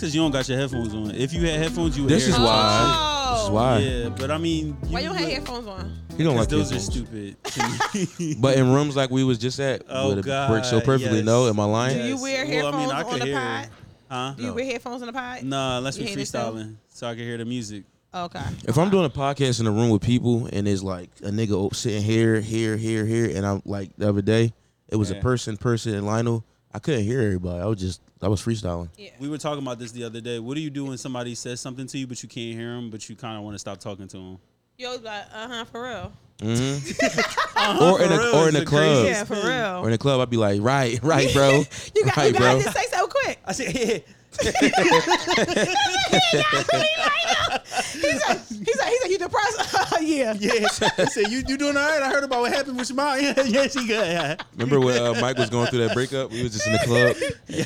That's because you don't got your headphones on. If you had headphones, you would This hear is it. why. Oh. This is Oh. why Yeah, but I mean, Why you don't have would- headphones on? he don't 'cause like those headphones. are stupid. to me. But in rooms like we was just at, Oh, would it work so God, perfectly? yes. No, am I lying? Do you Yes. wear Well, I headphones mean, I on could the hear pod? Huh? Do you No. wear headphones on the pod? Nah, unless You we're hate it, though? freestyling, so I can hear the music. Okay. If I'm doing a podcast in a room with people and there's like a nigga o- sitting here, here, here, here, and I'm like the other day, it was Yeah. a person, person, and Lionel. I couldn't hear everybody. I was just, I was freestyling. Yeah. We were talking about this the other day. What do you do when somebody says something to you, but you can't hear them, but you kind of want to stop talking to them? You always like, uh huh, for real. Mm-hmm. or in a, or in a club, Yeah, for real. or in a club, I'd be like, right, right, bro, You got, right, you got bro. to say so quick. I said, yeah. He's like, he's like, he's like, you depressed? yeah. Yeah, I said you you doing all right? I heard about what happened with your mom. Yeah, yeah, she good. Remember when uh, Mike was going through that breakup? We was just in the club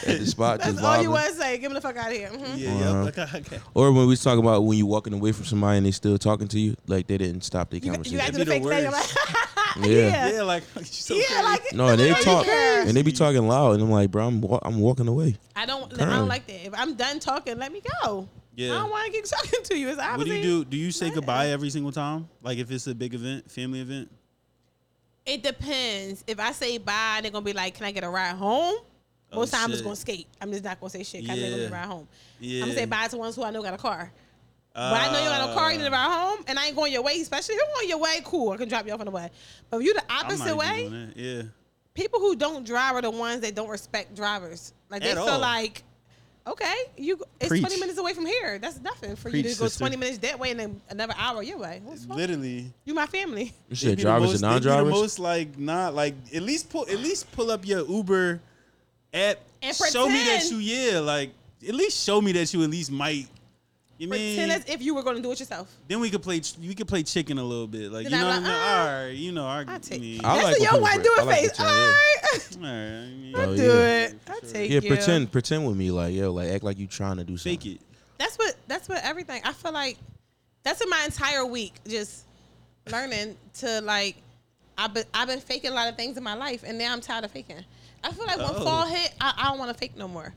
at the spot, That's just all you want to say. Get me the fuck out of here. Mhm. Yeah, Uh-huh. yeah. Okay, okay. Or when we was talking about when you walking away from somebody and they still talking to you, like they didn't stop their You, you conversation. got to That'd do the the fake thing. Like, Yeah. yeah. Yeah, like so Yeah, crazy. like no, and they talk and they be talking loud, and I'm like, bro, I'm wa- I'm walking away. I don't. I don't like that. If I'm done talking, let me go. Yeah. I don't want to keep talking to you. It's What do you do? Do you say Yeah. goodbye every single time? Like if it's a big event, family event? It depends. If I say bye, they're gonna be like, "Can I get a ride home?" Oh, Most times I'm just gonna skate. I'm just not gonna say shit. Can I get a Yeah. ride home? Yeah. I'm gonna say bye to ones who I know got a car. But I know you got a car, you need to ride home, and I ain't going your way. Especially if you're going your way, cool. I can drop you off on the way. But if you the opposite way. Yeah. people who don't drive are the ones that don't respect drivers. Like they At feel all. like, okay, you it's Preach. 20 minutes away from here. That's nothing for Preach, you to go sister. 20 minutes that way and then another hour your way. What's fuck? Literally. You my family. You They said be the drivers most- and non-drivers. The most like not like at least pull at least pull up your Uber app. And show me that you yeah like at least show me that you at least might. You Pretend mean as if you were going to do it yourself. then we could play we could play chicken a little bit like Then you know I'm what ah. I mean? like, all right you know I, I take. mean, I That's like what your when wife people- do I a like face. pretend, All yeah. right. all right, I mean, Oh, I'll do yeah. it. I'll take it. yeah, you. pretend pretend with me, like yo, like act like you trying to do something. fake it. That's what. That's what everything. I feel like that's in my entire week. Just learning to like. I've been I've been faking a lot of things in my life, and now I'm tired of faking. I feel like when Oh. fall hit, I, I don't want to fake no more.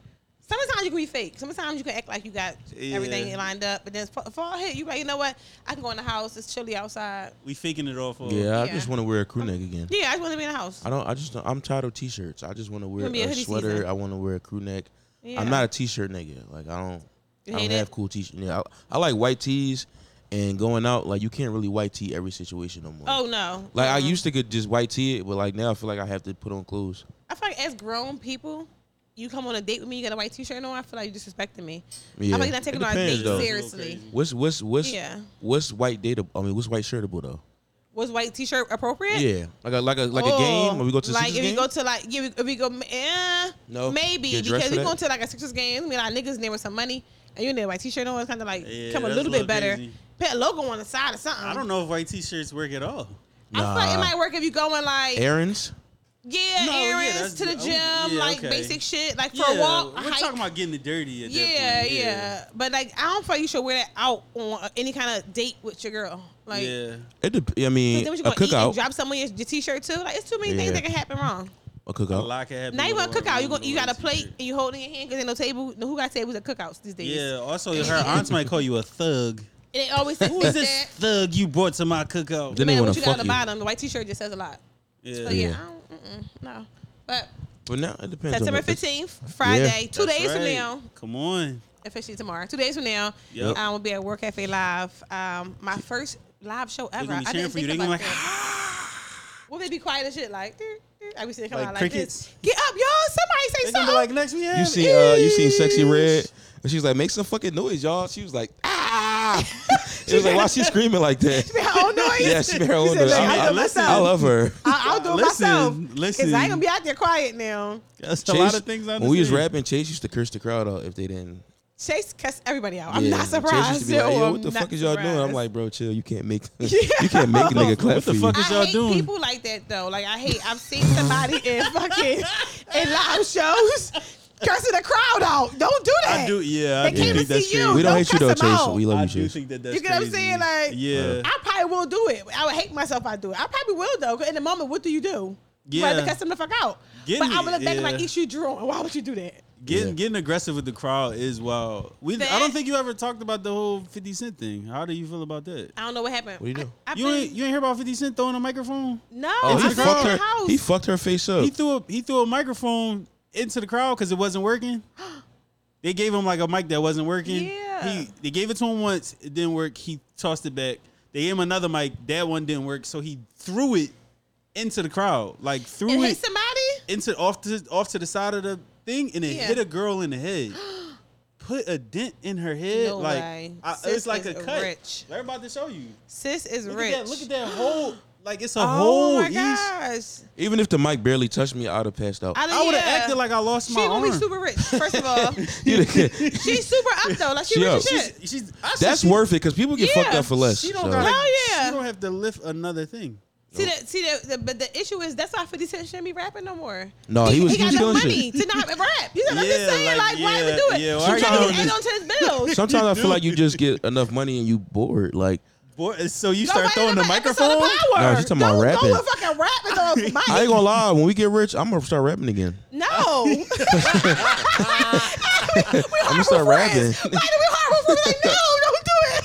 Sometimes you can be fake. Sometimes you can act like you got everything lined up, but then fall hit, you like, you know what? I can go in the house. It's chilly outside. We faking it off. Of, Yeah, I Yeah. just want to wear a crew neck again. Yeah, I just want to be in the house. I don't. I just. Don't, I'm tired of t-shirts. I just want to wear a a sweater. season. I want to wear a crew neck. Yeah. I'm not a t-shirt nigga. Like I don't. I don't it? have cool t-shirts. Yeah, I, I like white tees, and going out like you can't really white tee every situation no more. Oh no. Like I Mm-mm. used to could just white tee it, but like now I feel like I have to put on clothes. I feel like as grown people, you come on a date with me, you got a white t-shirt on. I feel like you disrespecting me. Yeah. I feel like not taking It our depends, date though. seriously. What's what's what's Yeah. what's white dateable? I mean, what's white shirtable though? Was white t-shirt appropriate? Yeah, like a like a like a Oh, game when we go to like Sixers if game. you go to like yeah, if we go eh, No? maybe because we go to like a Sixers game. I mean, like niggas in there with some money, and you in there white t-shirt on, it's kind of like Yeah, come a little bit better. crazy. Put a logo on the side or something. I don't know if white t-shirts work at all. I feel like it might work if you going like errands. Yeah, No, errands that's- to the oh, gym, yeah, like okay. basic shit, like for yeah, a walk. a we're hike. talking about getting it dirty. At Yeah, that point. yeah, But like, I don't feel like you should wear that out on any kind of date with your girl. Like, yeah. It dep- I then mean, what you a gonna eat and cookout. drop some on your, your t-shirt too? Like, it's too many things that can happen wrong. A cookout. A cookout. lot can happen. Not even a with cookout. You go, you got a plate and you holding your hand because ain't no table. No, who got tables at cookouts these days? Yeah. Also, her aunts might call you a thug. And they always say, Who is this thug you brought to my cookout? Then they Man, wanna what you got on the bottom? The white t-shirt just says a lot. Yeah. So yeah, Yeah. I don't, mm-mm, no. But But now it depends. September on the, it's- fifteenth, Friday, two That's days from now, Come on. officially tomorrow. Two days from now, Yep. I will be at World Cafe Live. Um, my first live show They're ever. be I didn't for you. think They're about be like, that. Will they be quiet as shit like? "Dee, dee." I be sitting come Like out like crickets? this. Get up, y'all! Somebody say They're something. be like, next we have. You see, uh you seen Sexyy Red? And she's like, make some fucking noise, y'all. She was like, ah. it was like, why she screaming like that? Made her own noise. Yeah, she made her own noise. "Look, I, I I, listen. I love her. I, I'll do it Listen, myself. listen. Cause I ain't gonna be out there quiet now. That's a lot of things. I when we was rapping, Chase used to curse the crowd out if they didn't. Chase cuss everybody out. I'm Yeah. not Chase surprised. used to be like, yo, Yo, what the fuck is y'all doing? I'm like, bro, chill. You can't make you can't make a nigga clap What the for you. fuck is y'all hate doing? people like that though. Like I hate. I've seen somebody in fucking in live shows cursing the crowd out. Don't do that. I do. Yeah, They I do came to think that's see you. crazy. We don't Don't hate you though, cuss 'em Chase. out. We love I you, do Chase. think that that's You get what I'm crazy. saying? Like, yeah, I probably will do it. I would hate myself if I do it. I probably will though. 'cause in the moment, what do you do? You Yeah. rather cuss them the fuck out. Get but me, I would look back yeah. like, "Ish, you drew. Why would you do that? Getting Yeah. getting aggressive with the crowd is wild. We I don't think you ever talked about the whole Fifty Cent thing. How do you feel about that? I don't know what happened. What do you do? I, I've You been, ain't you ain't hear about Fifty Cent throwing a microphone? no, Oh, I've he been fucked in her. house. He fucked her face up. He threw a he threw a microphone into the crowd because it wasn't working. They gave him like a mic that wasn't working. Yeah. He they gave it to him once, it didn't work. He tossed it back. They gave him another mic, that one didn't work, so he threw it into the crowd, like threw it hit somebody. into off to off to the side of the thing, and it Yeah. hit a girl in the head. Put a dent in her head, No like. I, it's like a cut. rich. They're about to show you. Sis is Look rich. at that! Look at that hole. Like it's a Oh hole. my East. gosh! Even if the mic barely touched me, I'd have passed out. I, I would have yeah. acted like I lost she my gonna arm. be super rich. First of all, You- she's super up though. Like she She rich as shit. She's, she's, That's she- worth it because people get Yeah, fucked up for less. She don't so. gotta, Hell yeah. She don't have to lift another thing. See the see the, the but the issue is that's why Fifty Cent shouldn't be rapping no more. No, he was- he, he got no killing money shit. to not rap. He's like, I'm Yeah, just saying, like, like, why yeah, even do it? yeah, why She's are you trying to get on his bills. Sometimes I feel like you just get enough money and you bored. Like Boy, so you start throwing the microphone. of Power. No, she's talking about Don't rapping. Go and fucking rap and throw money. I ain't gonna lie, when we get rich, I'm gonna start rapping again. No. we I'm gonna start rapping. Why do we horrible friends? Like, no,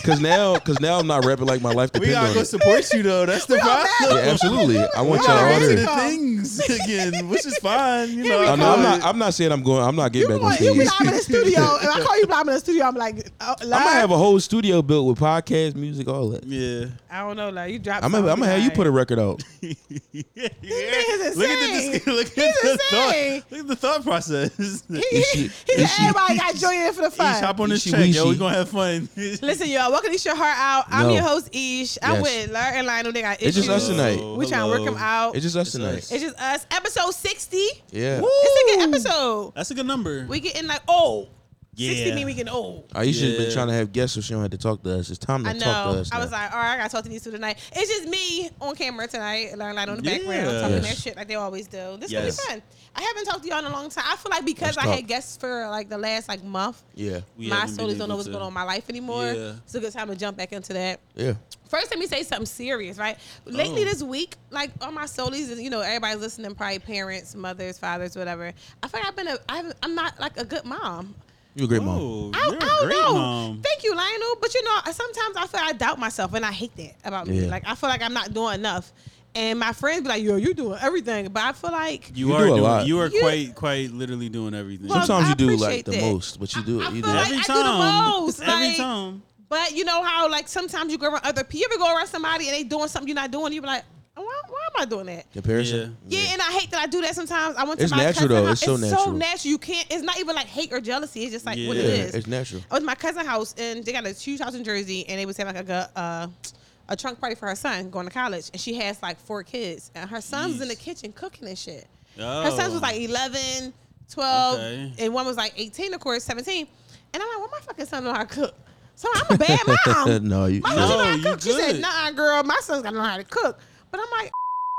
don't do it. Cause now, cause now I'm not rapping like my life We depends gotta on go it. support you though. That's the all mad. problem. Yeah, absolutely. I want y'all all all ready to there. the things again, which is fine. You know, we I no, call I'm not. I'm not saying I'm going. I'm not You getting back on going, you stage. live in the studio. If I call you live in the studio, I'm like, oh, I'm gonna have a whole studio built with podcast, music, all that. Yeah. I don't know, like you dropped. I'm gonna, I'm gonna have you put a record out. yeah. is Look at the insane. dis- look at He's the insane. thought. Look at the thought process. He, Ishi- he, he said Ishi- everybody got joined in for the Each fun. hop on this Ishi track, yo. We Wishi. gonna have fun. Listen, y'all, welcome to Eat Your Heart Out. I'm No. your host, Esh. I'm Yes. with Larry and Lionel. They got It's issues. just us tonight. We trying to work them out. It's just us It's tonight. us. It's just us. Episode 60. Yeah. Woo. It's a good episode. That's a good number. We getting like oh, old. 60 Yeah. mean we getting old. Aisha's been trying to have guests so she don't have to talk to us. It's time to I talk to know. us. I now. was like, all right, I gotta talk to these two tonight. It's just me on camera tonight, Larry Light on the background, talking Yes. that shit like they always do. This Yes. will be fun. I haven't talked to y'all in a long time. I feel like because Let's I talk. had guests for like the last like month, yeah, We my haven't soulies don't know what's to- going on in my life anymore. Yeah. It's a good time to jump back into that. yeah. First, let me say something serious, right? Lately Oh. this week, like on my soulies, you know, everybody's listening, probably parents, mothers, fathers, whatever. I feel like I've been a, I've, I'm not like a good mom. You a great mom. Oh, I, you're I a don't great know. mom. Thank you, Lionel. But you know, sometimes I feel I doubt myself, and I hate that about me. Yeah. Like I feel like I'm not doing enough, and my friends be like, "Yo, you doing everything," but I feel like You, You are do a doing. lot. You are You- quite, quite literally doing everything. Well, Sometimes I you do like appreciate the that. most, but you do I- it. I You feel do. like every I do the time. most, Every like- time. But you know how like sometimes you go around other people. You ever go around somebody and they doing something you're not doing, you be like, why, why am I doing that? Comparison. Yeah, and I hate that I do that sometimes. I went to It's my natural, cousin though. house. It's so natural. natural. You can't. It's not even like hate or jealousy. It's just like what it is. it's natural. I was at my cousin's house and they got a huge house in Jersey and they was having like a uh, a trunk party for her son going to college and she has like four kids and her son's in the kitchen cooking and shit. Oh. Her sons was like 11, 12, Okay. and one was like 18, of course, 17. And I'm like, what my fucking son know how to cook. So I'm a bad mom. no, you. My no. son know how No, to you cook. She said, good. nah, girl, my son's got to know how to cook. But I'm like,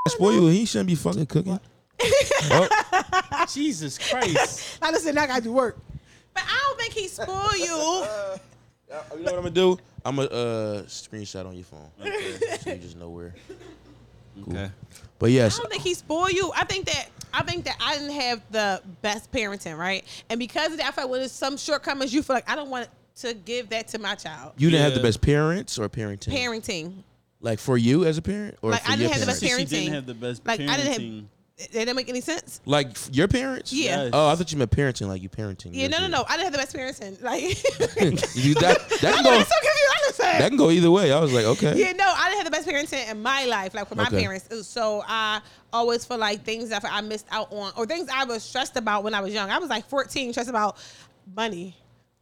I spoil you. He shouldn't be fucking cooking. oh, Jesus Christ. I listen, I got to do work. But I don't think he spoil you. you know what I'm gonna do? I'm gonna uh, screenshot on your phone, okay. so you just know where. okay. But yes, I don't think he spoil you. I think that I think that I didn't have the best parenting, right? And because of that, I felt when there's some shortcomings, you feel like I don't want to give that to my child. you didn't have the best parents or parenting. Parenting, Like for you as a parent, or Like, for I your didn't have the parents? best She didn't have the best like parenting. I didn't have. It didn't make any sense. Like your parents? Yeah. Yes. Oh, I thought you meant parenting, like you parenting. Yeah, no, no, no. I didn't have the best parenting. Like You, that that can I'm go. so confused. I just said. That can go either way. I was like, okay. Yeah, no, I didn't have the best parenting in my life, like for my Okay. parents. So I always feel like things that I missed out on, or things I was stressed about when I was young. I was like 14, stressed about money.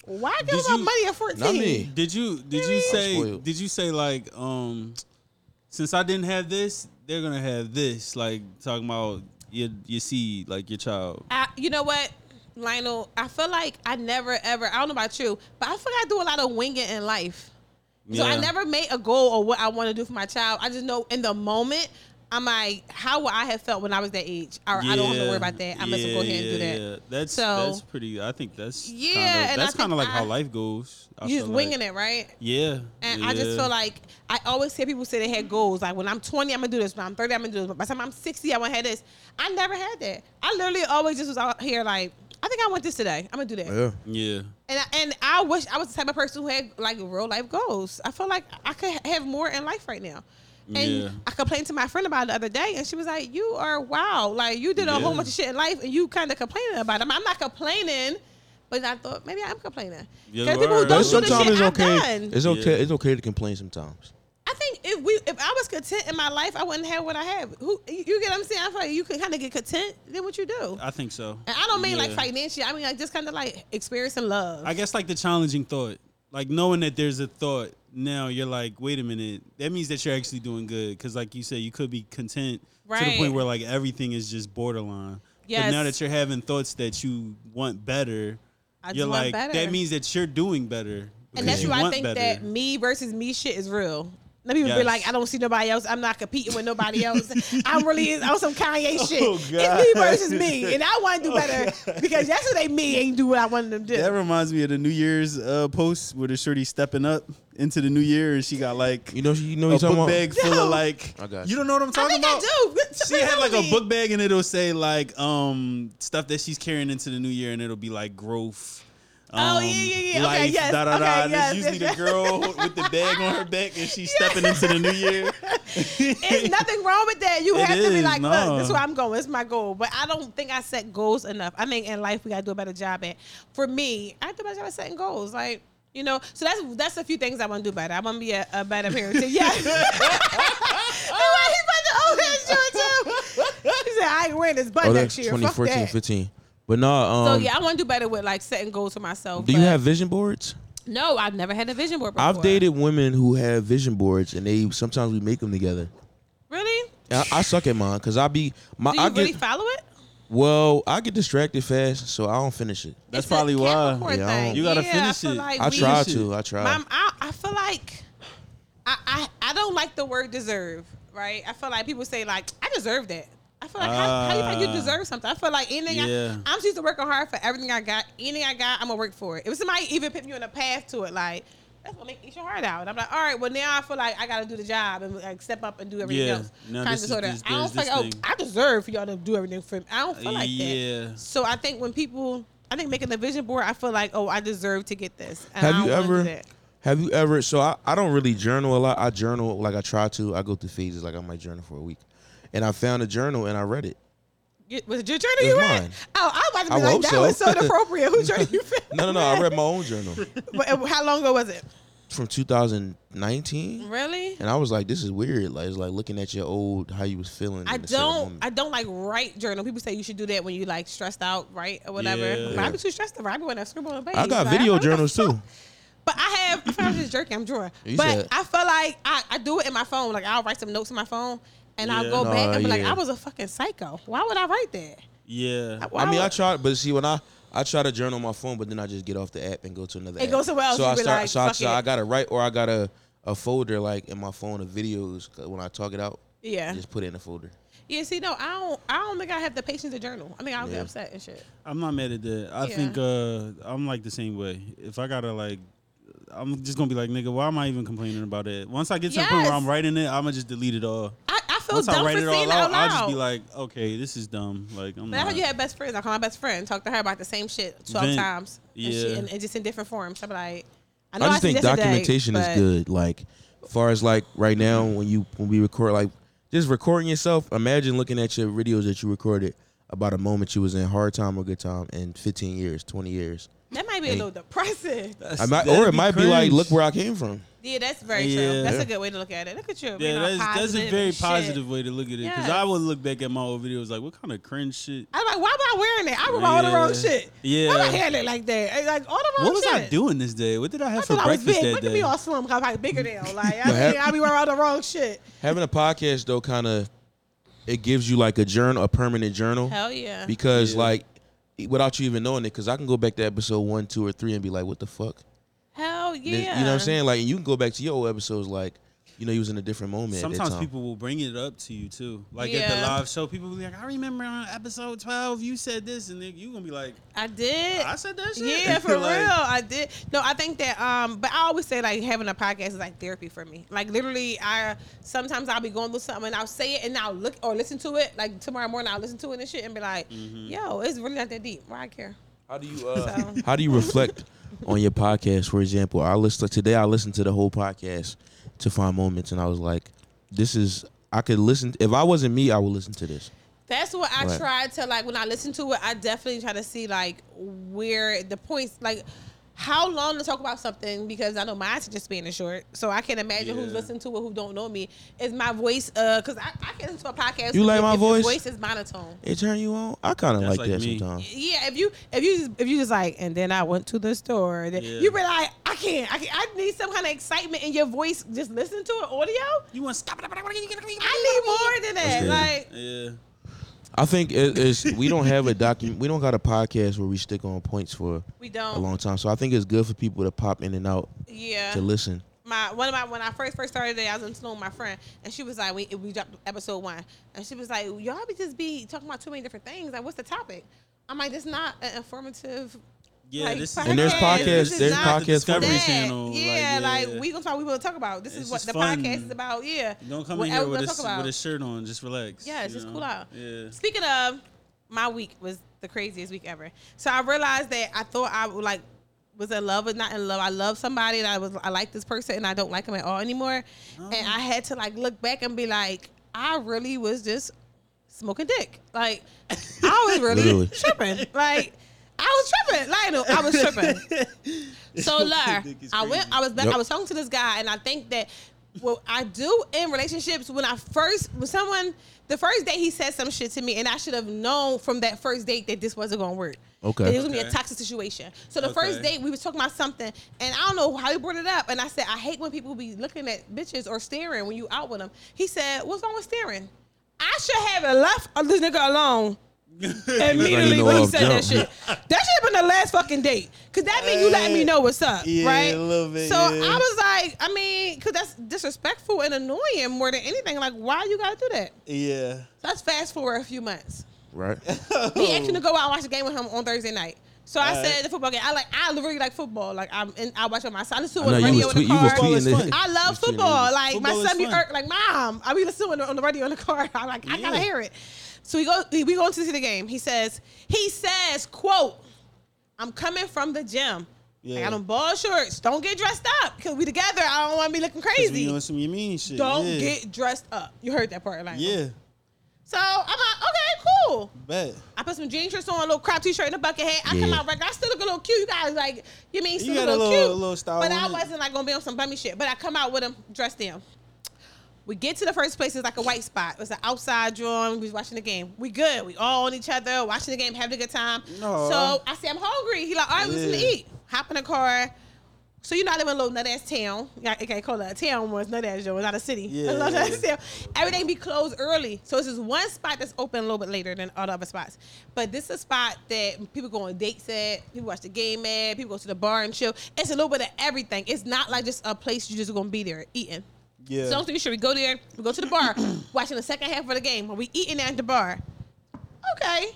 Why give Did about money at 14? Not me. Did you did you Really? say Spoiled. did you say like um since I didn't have this, they're gonna have this, like talking about your your seed, like your child. I, you know what, Lionel? I feel like I never ever. I don't know about you, but I feel like I do a lot of winging in life. So I never made a goal or what I want to do for my child. I just know in the moment. I'm like, how would I have felt when I was that age? Or I don't have to worry about that. I'm just gonna go ahead and do that. Yeah. That's So- that's pretty. I think that's Yeah, Kinda, and that's kind of think like how life goes. I You just winging like. it, right? Yeah. And I just feel like I always hear people say they had goals. Like when I'm 20, I'm gonna do this. When I'm 30, I'm gonna do this. But by the time I'm 60, I want to have this. I never had that. I literally always just was out here like, I think think I want this today. I'm gonna do that. Yeah. Yeah. And I, and I wish I was the type of person who had like real life goals. I feel like I could have more in life right now. And Yeah. I complained to my friend about it the other day, and she was like, "You are wow, like you did a whole bunch of shit in life, and you kind of complaining about it." I'm, I'm not complaining, but I thought maybe I'm complaining. You Because people who don't do the sometimes shit it's I've okay. done. It's okay. Yeah. It's okay to complain sometimes. I think if we, if I was content in my life, I wouldn't have what I have. Who you you get what I'm saying? I feel like you can kind of get content then what you do. I think so. And I don't mean like financially. I mean like just kind of like experiencing love. I guess like the challenging thought, like knowing that there's a thought. Now you're like, wait a minute. That means that you're actually doing good. Because like you said, you could be content to the point where like everything is just borderline. But now that you're having thoughts that you want better, I you're like, better. that means that you're doing better. And that's why I think better. that me versus me shit is real. Let me be like, I don't see nobody else. I'm not competing with nobody else. I'm really on some Kanye shit. Oh, it's me versus me, and I want to do better because yesterday me ain't do what I wanted them to do. That reminds me of the New Year's uh, post where the shorty stepping up into the new year and she got like You know. You know. a You talking book about? bag full No. of like. I got you you. don't know what I'm I talking think about? I do. She had like a book bag and it'll say like um stuff that she's carrying into the new year and it'll be like growth. Oh, um, yeah, yeah, yeah. Okay, yes. da, da, Okay, da. Yes, it's usually yes, the girl with the bag on her back and she's stepping into the new year. There's nothing wrong with that. You It have to be like, no. look, this is where I'm going. It's my goal. But I don't think I set goals enough. I think in life we gotta do a better job at. For me, I have to do a better job at setting goals. Like, you know, so that's that's a few things I want to do better. I want to be a, a better parent. too. Yeah. he about to own his too. He said, I ain't wearing this butt Oh, next year. Fuck 2014, that. 15. But no. Um, So yeah, I want to do better with like setting goals for myself. do you but- have vision boards? No, I've never had a vision board before. I've dated women who have vision boards, and they sometimes we make them together. Really? I, I suck at mine because I be my. Do you I really get follow it? Well. I get distracted fast, so I don't finish it. That's It's a probably why. Capricorn Yeah, I thing. don't- You gotta Yeah, I finish feel it. like I we- try Finish it. to. I try. Mom, I, I feel like I, I I don't like the word deserve, right? I feel like people say like I deserve that. I feel like how, how you feel like you Ah. deserve something? I feel like anything Yeah. I, I'm used to working hard for everything I got. Anything I got, I'm gonna work for it. If somebody even put me on a path to it, like that's gonna make eat your heart out. I'm like, all right, well now I feel like I gotta do the job and like step up and do everything Yeah. else. Now Kind this of is- sort of. this- I don't feel like this oh. I deserve for y'all to do everything for me. I don't feel like that. yeah. So I think when people, I think making the vision board, I feel like, oh, I deserve to get this. And Have I you don't wanna do ever- Have you ever? So I, I don't really journal a lot. I journal like I try to. I go through phases. Like I might journal for a week, and I found a journal and I read it. Was it your journal It you read? mine. Oh, I was about to I be like, that so. was so inappropriate. Who journal you read? No, no, no. I read my own journal But, How long ago was it? from 2019, Really? and I was like, "This is weird." Like it's like looking at your old how you was feeling. I in a certain don't. I don't like write journal. People say you should do that when you like stressed out, right, or whatever. Yeah. But I be too stressed over. I be want to scribble on a page. I got Like, video the journals too. But I have. I I'm just jerking. I'm drawing. You but said- I feel like I, I do it in my phone. Like I'll write some notes in my phone, and I'll go Nah, back and be like. I was a fucking psycho. Why would I write that? Yeah. Why I mean, I would- tried, but see, when I I try to journal on my phone, but then I just get off the app and go to another. It app. go somewhere else, So I be start. like, so I, so. I got to write, or I got a a folder like in my phone of videos. When I talk it out, Yeah. just put it in a folder. Yeah, see, no, I don't. I don't think I have the patience to journal. I think I'll get upset and shit. I'm not mad at that. I Yeah. think uh, I'm like the same way. If I gotta like, I'm just gonna be like, nigga, why am I even complaining about it? Once I get to the point where I'm writing it, I'm gonna just delete it all. I, I feel Once dumb I for write it saying all it out, out I'll just be loud. like, okay, this is dumb. Like I'm But that's how not. you had best friends. I call my best friend, talk to her about the same shit twelve Vent. times. And, she, Yeah. and, and just in different forms. I'm like, I I, know I, just see think this today, documentation is but- good. Like, far as like right now, when you when we record, like just recording yourself. Imagine looking at your videos that you recorded about a moment you was in hard time or good time in 15 years, 20 years. That might be a Hey. little depressing. I might, or it might be like, look where I came from. Yeah, that's very Yeah. true. That's a good way to look at it. Look at you. Yeah, being all that's that's a very and shit. positive way to look at it. Because Yes. I would look back at my old videos like, what kind of cringe shit? I'm like, why am I wearing it? I wear all the wrong shit. Yeah. Why my hair look like that? It's Like all the wrong What was. I doing this day? What did I I have for thought I was breakfast big. that Look at me day? all slim. I'm like bigger now. Like I, But mean, I be wearing all the wrong shit. Having a podcast though, kind of, it gives you like a journal, a permanent journal, Hell yeah. because Yeah. like without you even knowing it, because I can go back to episode one, two, or three and be like, what the fuck? Hell Then- yeah. You know what I'm saying? Like, you can go back to your old episodes, like, you know, you was in a different moment. at Sometimes time. people will bring it up to you too. Like at the live show, people will be like, I remember on episode 12, you said this, and then you going to be like, I did. I said that shit? Yeah, for Like, real. I did. No, I think that um but I always say like having a podcast is like therapy for me. Like literally I sometimes I'll be going through something and I'll say it and I'll look or listen to it. Like tomorrow morning I'll listen to it and shit and be like, Mm-hmm. yo, it's really not that deep. Why I care? How do you uh, So- how do you reflect on your podcast? For example, I listen today. I listened to the whole podcast to find moments, and I was like, "This is I could listen. If I wasn't me, I would listen to this." That's what I Right. tried to like when I listen to it. I definitely try to see like where the points, like how long to talk about something because I know my attention span is short. So I can't imagine who's listening to it who don't know me. Is my voice? Uh, because I, I can listen to a podcast. You like my voice? voice is monotone. It turn you on. I kind of like, like that me. sometimes. Yeah, if you if you just, if you just like, and then I went to the store. Then Yeah. You be like, I can't, I can't. I need some kind of excitement in your voice. Just listen to an audio. You want to stop it? I need more than that. Like, Yeah. I think it is. We don't have a document. We don't got a podcast where we stick on points for we a don't. a long time. So I think it's good for people to pop in and out Yeah. to listen. my one of my when I first first started there, I was in Snow with my friend, and she was like, we we dropped episode one, and she was like, y'all be just be talking about too many different things. Like, what's the topic? I'm like, this not an informative. Yeah, like, this is And there's podcast. podcasts- there's not podcasts for Discovery that. that. Channel. Yeah, like, yeah. we gonna talk. We gonna talk about. This It's is what the fun. podcast is about. Yeah. Don't come in here we with gonna a, talk about. with a shirt on. Just relax. Yeah, you just know? cool out. Yeah. Speaking of, my week was the craziest week ever. So I realized that I thought I would like was in love with not in love. I love somebody and I was I like this person and I don't like him at all anymore. And oh. I had to like look back and be like, I really was just smoking dick. Like I was really Literally. tripping. Like I was tripping. Like no, I was tripping. So Lar, Dick is I went. I was Yep. I was talking to this guy, and I think that what I do in relationships when I first when someone the first date he said some shit to me, and I should have known from that first date that this wasn't gonna work. Okay. That it was gonna be a toxic situation. So the first Okay. date we was talking about something, and I don't know how he brought it up, and I said I hate when people be looking at bitches or staring when you out with them. He said, "What's wrong with staring?" I should have left this nigga alone immediately when he said that shit. That should have been the last fucking date. Cause that mean you let me know what's up, Yeah, right? a little bit, so yeah. I was like, I mean, cause that's disrespectful and annoying more than anything. Like, why you gotta do that? Yeah. So let's fast forward a few months. Right. He asked me to go out and watch the game with him on Thursday night. So I Alright. said the football game. I like I really like football. Like I'm and I watch it on my son. I listen to it on the radio in tweet, the car. Is fun. I love You was tweeting football. Like Football my is son be fun. irked, like mom. I be listening on the radio in the car. I'm like I gotta Yeah. hear it. So we go we go into the game. He says he says quote I'm coming from the gym. I got them ball shorts. Don't get dressed up because we together. I don't want to be looking 'Cause we crazy. doing some you mean shit. Don't yeah. get dressed up. You heard that part, like Yeah. So I'm like, okay, cool. Bet. I put some jean shirts on, a little crop t-shirt and a bucket hat. I come Yeah. out regular. I still look a little cute. You guys like, you mean still You got a a little, little- cute, little style but I wasn't like gonna be on some bummy shit. But I come out with them dressed down. We get to the first place. It's like a white spot. It's an outside drawing. We was watching the game. We good. We all on each other, watching the game, having a good time. No. So I say I'm hungry. He like, all right, Yeah. eat. Hop in the car. So you know I live in a little nut ass town. I can't call it a town was nut ass Joe, it's not a city. Yeah. A town. Everything be closed early. So it's just one spot that's open a little bit later than all the other spots. But this is a spot that people go on dates at, people watch the game at, people go to the bar and chill. It's a little bit of everything. It's not like just a place you just gonna be there eating. Yeah. So sure we go there, we go to the bar, watching the second half of the game, when we eating at the bar. Okay.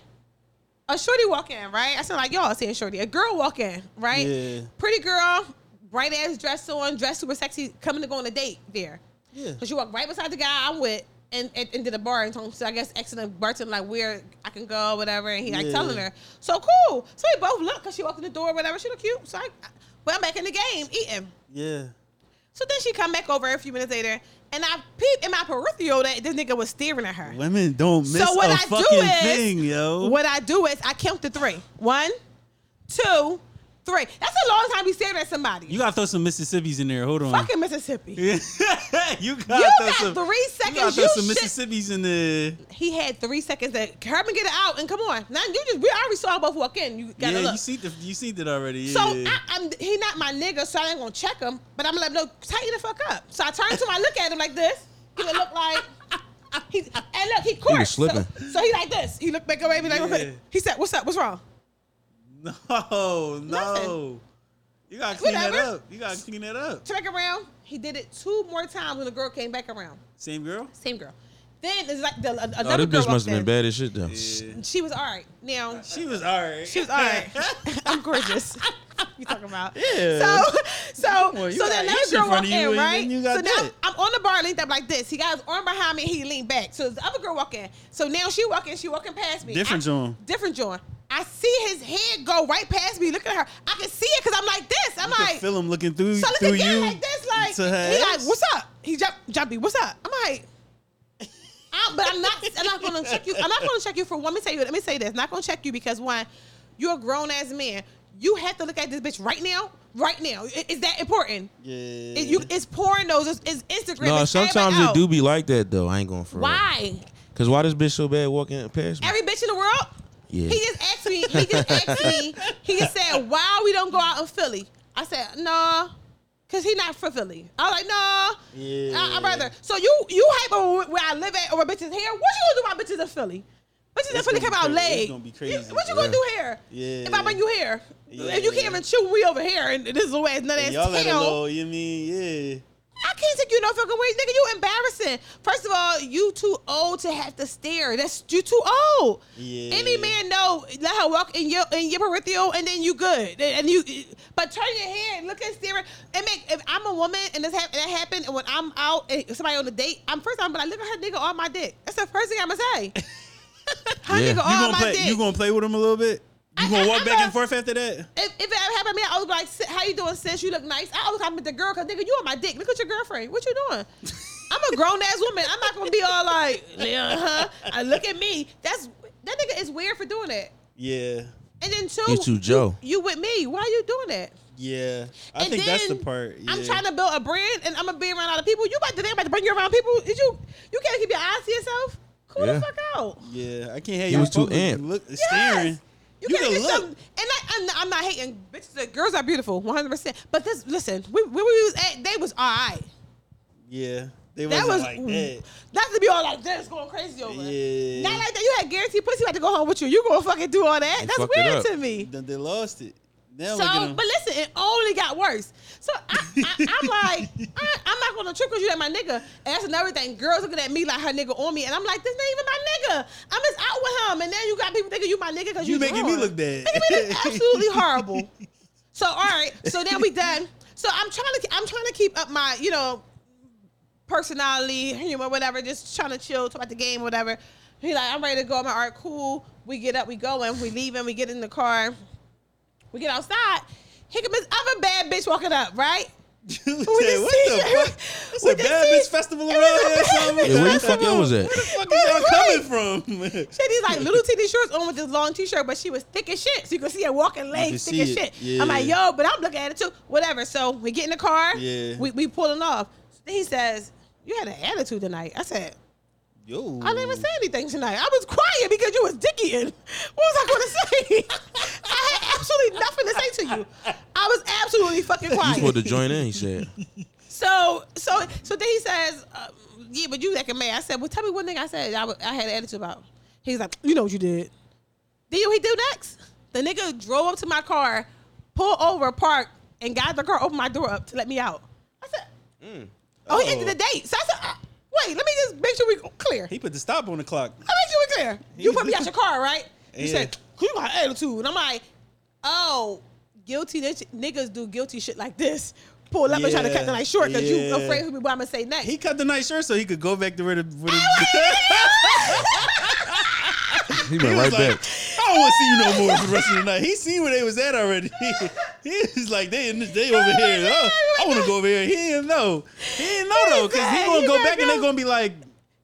A shorty walk in, right? I sound like y'all saying shorty. A girl walk in, right? Yeah. Pretty girl, bright ass dress on, dress super sexy, coming to go on a date there. Yeah. So she walked right beside the guy I'm with and, and into the bar and told him, so I guess asking the bartender like where I can go, whatever, and he like Yeah. telling her. So cool. So we both look because she walked in the door, whatever. She look cute. So I, but I'm back in the game eating. Yeah. So then she come back over a few minutes later, and I peeped in my peripheral that this nigga was staring at her. Women don't miss So what a I do fucking is, thing, yo. what I do is I count to three. One, two, three. That's a long time to be staring at somebody. You gotta throw some Mississippi's in there. Hold on. fucking Mississippi. you gotta You throw got some, three You seconds. gotta throw You some should- Mississippi's in there. He had three seconds to Herman get it out and come on. Now you just we already saw both walk in. You gotta Yeah, look. you see the you seen it already. Yeah. So I, I'm he not my nigga, so I ain't gonna check him. But I'm gonna let him know tighten the fuck up. So I turn to him, I look at him like this. He would look like he's and look he court. so, slipping. so he like this. He looked back away, me like Yeah. he said, "What's up? What's wrong?" No, no. Nothing. You gotta clean that up. You gotta clean that up. Turn back around. He did it two more times when the girl came back around. Same girl. Same girl. Then it's like the, a- Oh, this girl bitch must walked have been in. bad as shit though. Yeah. She was all right. Now She was alright. She was all right. I'm gorgeous. you talking about? Yeah. So, so, Well, so got then another girl front walked of you, in, right? you got so now that. I'm on the bar linked up like this. He got his arm behind me. He leaned back. So the other girl walk in. So now she walking. She walking past me. Different I- John. Different John. I see his head go right past me. Look at her. I can see it because I'm like this. I'm You can like, feel him looking through so look through again you. like this. Like to her he like, what's up? He jump, jumpy. What's up? I'm like. I'm, but I'm not. I'm not going to check you. I'm not going to check you for one. Let me tell you. Let me say this. Not going to check you because one, you're a grown ass man. You have to look at this bitch right now. Right now. Is that important? Yeah. It, you, it's pornos. It's, it's Instagram. No, it's sometimes everybody it do be like that though. I ain't going for Why? Cause why this bitch so bad walking past me? Every bitch in the world. Yeah. He just asked me. He just asked me. He just said, "Why we don't go out in Philly?" I said, "No." Cause he not for Philly. I was like, no, Yeah. I, I'd rather. So you you hype over where I live at or bitches here? What you gonna do about bitches in Philly? Bitches in Philly come out crazy. It's gonna be You- crazy. What you gonna Yeah. do here? Yeah. If I bring you here, if you Yeah. can't even chew we over here and this is a way none And ass y'all let a town. little, you mean, yeah. I can't take you no fucking way, nigga. You embarrassing. First of all, you too old to have to stare. That's you too old. Yeah. Any man know let her walk in your in your peripheral and then you good. And you but turn your head, look at staring and make if I'm a woman and this hap- that happened and when I'm out and somebody on a date, I'm first I'm like, look at her nigga on my dick. That's the first thing I'ma say. her Yeah. nigga You on my play? dick. You gonna play with him a little bit? You gonna I- walk I'm back a- and forth after that? if, if it ever happened to me, I was like, "How you doing, sis? You look nice." I always compliment the girl because nigga, you on my dick. Look at your girlfriend. What you doing? I'm a grown ass woman. I'm not gonna be all like, "Yeah, huh?" Uh, look at me. That's that nigga is weird for doing that. Yeah. And then two, You too, Joe. You, with me? Why are you doing that? Yeah. I And think that's the part. Yeah. I'm trying to build a brand, and I'm gonna be around other people. You about to think I'm about to bring you around people? Is you you can't keep your eyes to yourself? Cool Yeah. the fuck out. Yeah, I can't have He you was too public amped. Look, Yes. staring. You, You can't can get look. some, and I, I'm, not, hating. Bitches, the girls are beautiful, 100. percent But this, listen, we, where we was at, they was all right. Yeah, they That wasn't was like mm, that. not to be all like this, going crazy over. Yeah. Not like that. You had guaranteed pussy about to go home with you. You gonna fucking do all that? They That's weird to me. Then they lost it. Now So, them. but listen, it only got worse. So I, I, I'm like, I, I'm not gonna because you like my nigga. And that's another thing. Girls looking at me like her nigga on me, and I'm like, this ain't even my nigga. I'm just out with him, and then you got people thinking you my nigga because you, You making me drunk. look bad. Making me look absolutely horrible. So all right, so then we done. So I'm trying to, I'm trying to keep up my, you know, personality, humor, whatever. Just trying to chill, talk about the game, whatever. He like, I'm ready to go. I'm like, all right, cool. We get up, we go, and we leave, and we get in the car, we get outside. Here comes this other bad bitch walking up, right? You With said, the what the fuck? It's a With the bad t- bitch festival around here or bad something. Yeah, where the fuck y'all was at? Where the fuck is y'all Right. coming from? She had these like little teeny shorts on with this long t-shirt, but she was thick as shit. So you could see her walking legs thick as it. shit. Yeah. I'm like, yo, but I'm looking at it too. Whatever. So we get in the car. Yeah. We we pulling off. Then he says, You had an attitude tonight. I said, Yo. I didn't even say anything tonight. I was quiet because you was dickieing. What was I gonna say? I had absolutely nothing to say to you. I was absolutely fucking You quiet. supposed to join in. He said. So so so then he says, uh, "Yeah, but you acting mad." I said, "Well, tell me one thing." I said I, had an attitude about. He's like, "You know what you did." Then you know what he do next? The nigga drove up to my car, pulled over, parked, and got the car, opened my door up to let me out. I said, "Oh, he Oh. ended the date." So I said, uh, "Wait, let me just make sure we clear." He put the stop on the clock. I make sure we clear. You put me out your car, right? You Yeah. said, "You got attitude," and I'm like, "Oh, guilty nigg- niggas do guilty shit like this." Pull up and try to cut the Yeah. night short because you afraid of me what I'm gonna say next. He cut the night shirt so he could go back to where the. Where the He He went right like, back. I don't want to see you no more for the rest of the night. He seen where they was at already. he was like, they in this, they over here. Oh, I want to go over here. He didn't know. He didn't know though, because he gonna go back and they go." gonna be like,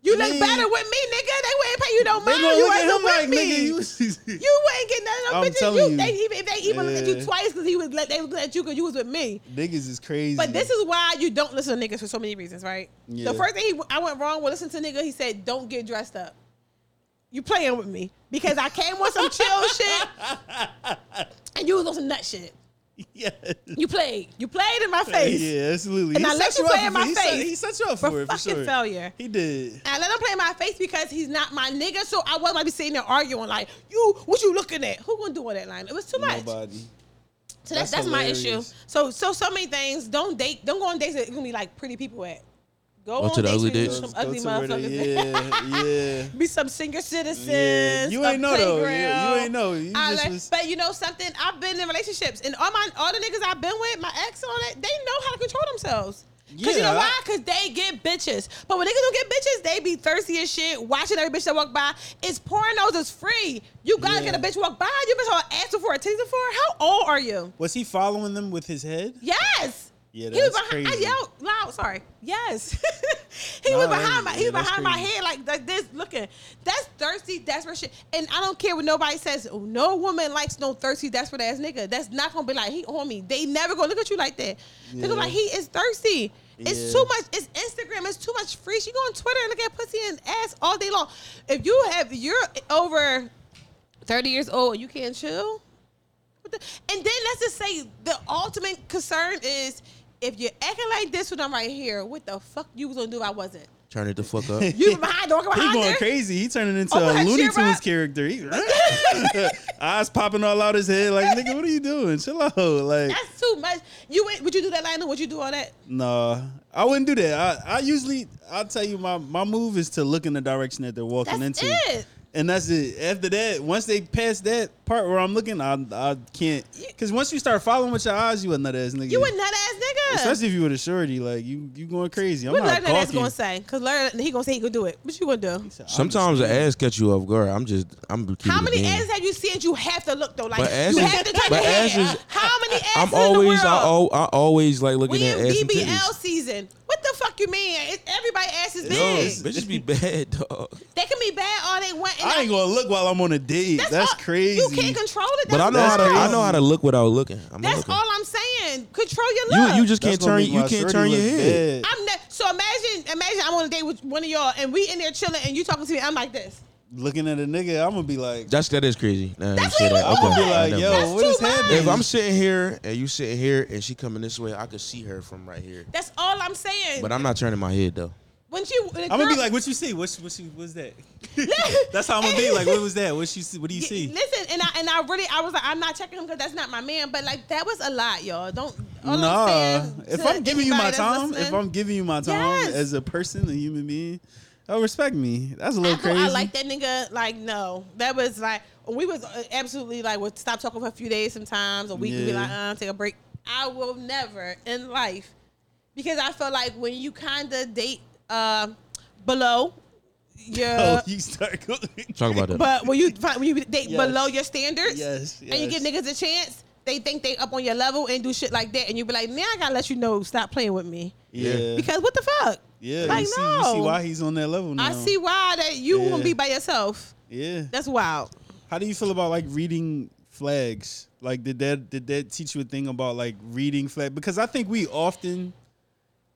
You look better with me, nigga. They wouldn't pay you no money. You look at him with like, me. nigga, you. You wouldn't get none of I'm bitches. telling You, you. They even if they even look at you twice because he was let they look at you because you was with me. Niggas is crazy. But this is why you don't listen to niggas for so many reasons, right? Yeah. The first thing he, I went wrong with listening to nigga, he said, "Don't get dressed up." You playing with me because I came with some chill shit, and you was on some nut shit. yeah. You played. You played in my face. Yeah, absolutely. And he I let you up play in my. He set- face He set you up for for it for fucking sure. failure. He did. And I let him play in my face because he's not my nigga. So I wasn't like be sitting there arguing like, "You, what you looking at? Who gonna do all that line?" It was too much. Nobody. So that's That's that's my issue. So so so many things. Don't date. Don't go on dates that gonna be like pretty people at. Go, Go on to the ugly where you dates? some ugly to motherfuckers. Yeah, yeah. Be some senior citizens. Yeah. You ain't know though. You- you ain't know. You I just like- was- But you know something? I've been in relationships, and all my all the niggas I've been with, my ex, and all that, they know how to control themselves. Cause you know why? Cause they get bitches. But when niggas don't get bitches, they be thirsty as shit, watching every bitch that walk by. It's pornos, it's free. You gotta Yeah. get a bitch walk by. You bitch all asking for a teaser for. How old are you? Was he following them with his head? Yes. Yeah, he was that's behind. I yelled loud. Sorry. Yes. he Nah, was behind my. He yeah, was behind my crazy. head like, like this, looking. That's thirsty, desperate shit. And I don't care what nobody says. No woman likes no thirsty, desperate ass nigga. That's not gonna be like he on me. They never gonna look at you like that. They gonna be like he is thirsty. It's Yeah. too much. It's Instagram. It's too much free. She go on Twitter and look at pussy and ass all day long. If you have, you're over thirty years old you can't chill. And then let's just say the ultimate concern is if you're acting like this when I'm right here, what the fuck you was gonna do if I wasn't? Turn it the fuck up. You behind, walking He behind going there? crazy. He turning into Oh, a Looney Tunes character. He, eyes popping all out his head. Like, nigga, what are you doing? Chill out. Like, That's too much. You would you do that, Lionel? Would you do all that? nah, I wouldn't do that. I, I usually, I'll tell you, my, my move is to look in the direction that they're walking That's into. it. And that's it. After that, once they pass that part where I'm looking, I I can't. Because once you start following with your eyes, you a nut ass nigga. You a nut ass nigga. Especially if you with a shorty, like you you going crazy. I'm what not Larry nut ass gawking. gonna say? Cause Larry, he gonna say he could do it. What you gonna do? I'm Sometimes the ass catch you off guard. I'm just I'm How many being. asses have you seen? You have to look though. Like But you asses- have to turn but your head. asses- How many asses I'm in the always world? I, al- I always like looking we at in ass and BBL titties. season. What the fuck you mean? It, everybody ass is Yo, big. bitches be bad, dog. They can be bad all they want. And I ain't gonna look while I'm on a date. That's, all- crazy. You can't control it. But I know how to. I know how to look without looking. I'm That's looking. all I'm saying. Control your look. you just can't gonna turn make you my can't shorty turn your look head. bad. I'm ne- so imagine imagine I'm on a date with one of y'all and we in there chilling and you talking to me. I'm like this. Looking at a nigga, I'm gonna be like, That's that is crazy. Nah, That's you say what that. he I'm gonna be Okay. like, never yo, mind. That's what is too much. happening? If I'm sitting here and you sitting here and she coming this way, I could see her from right here. That's all I'm saying. But I'm not turning my head though. When you, when I'm gonna be like, what you see? What's what what's that? that's how I'm gonna be like. What was that? What you see? What do you see? Listen, and I and I really I was like I'm not checking him because that's not my man. But like that was a lot, y'all. Don't. All I'm Nah, if I'm giving you my time, if I'm giving you my time Yes. as a person, a human being, oh, respect me. That's a little know crazy. I like that nigga. Like no, that was like we was uh, absolutely like would stop talking for a few days sometimes. A week would be Yeah. like uh, take a break. I will never in life because I feel like when you kind of date uh, below your. Oh, you start going. Talk about that. But when you find- when you date Yes. below your standards, Yes, and you give yes. niggas a chance, they think they up on your level and do shit like that, and you be like, "Now I gotta let you know, stop playing with me." Yeah, Because what the fuck? yeah. like you, see, no. you see why he's on that level now. I see why that you Yeah. won't be by yourself. Yeah. That's wild. How do you feel about like reading flags? Like, did that did that teach you a thing about like reading flag? Because I think we often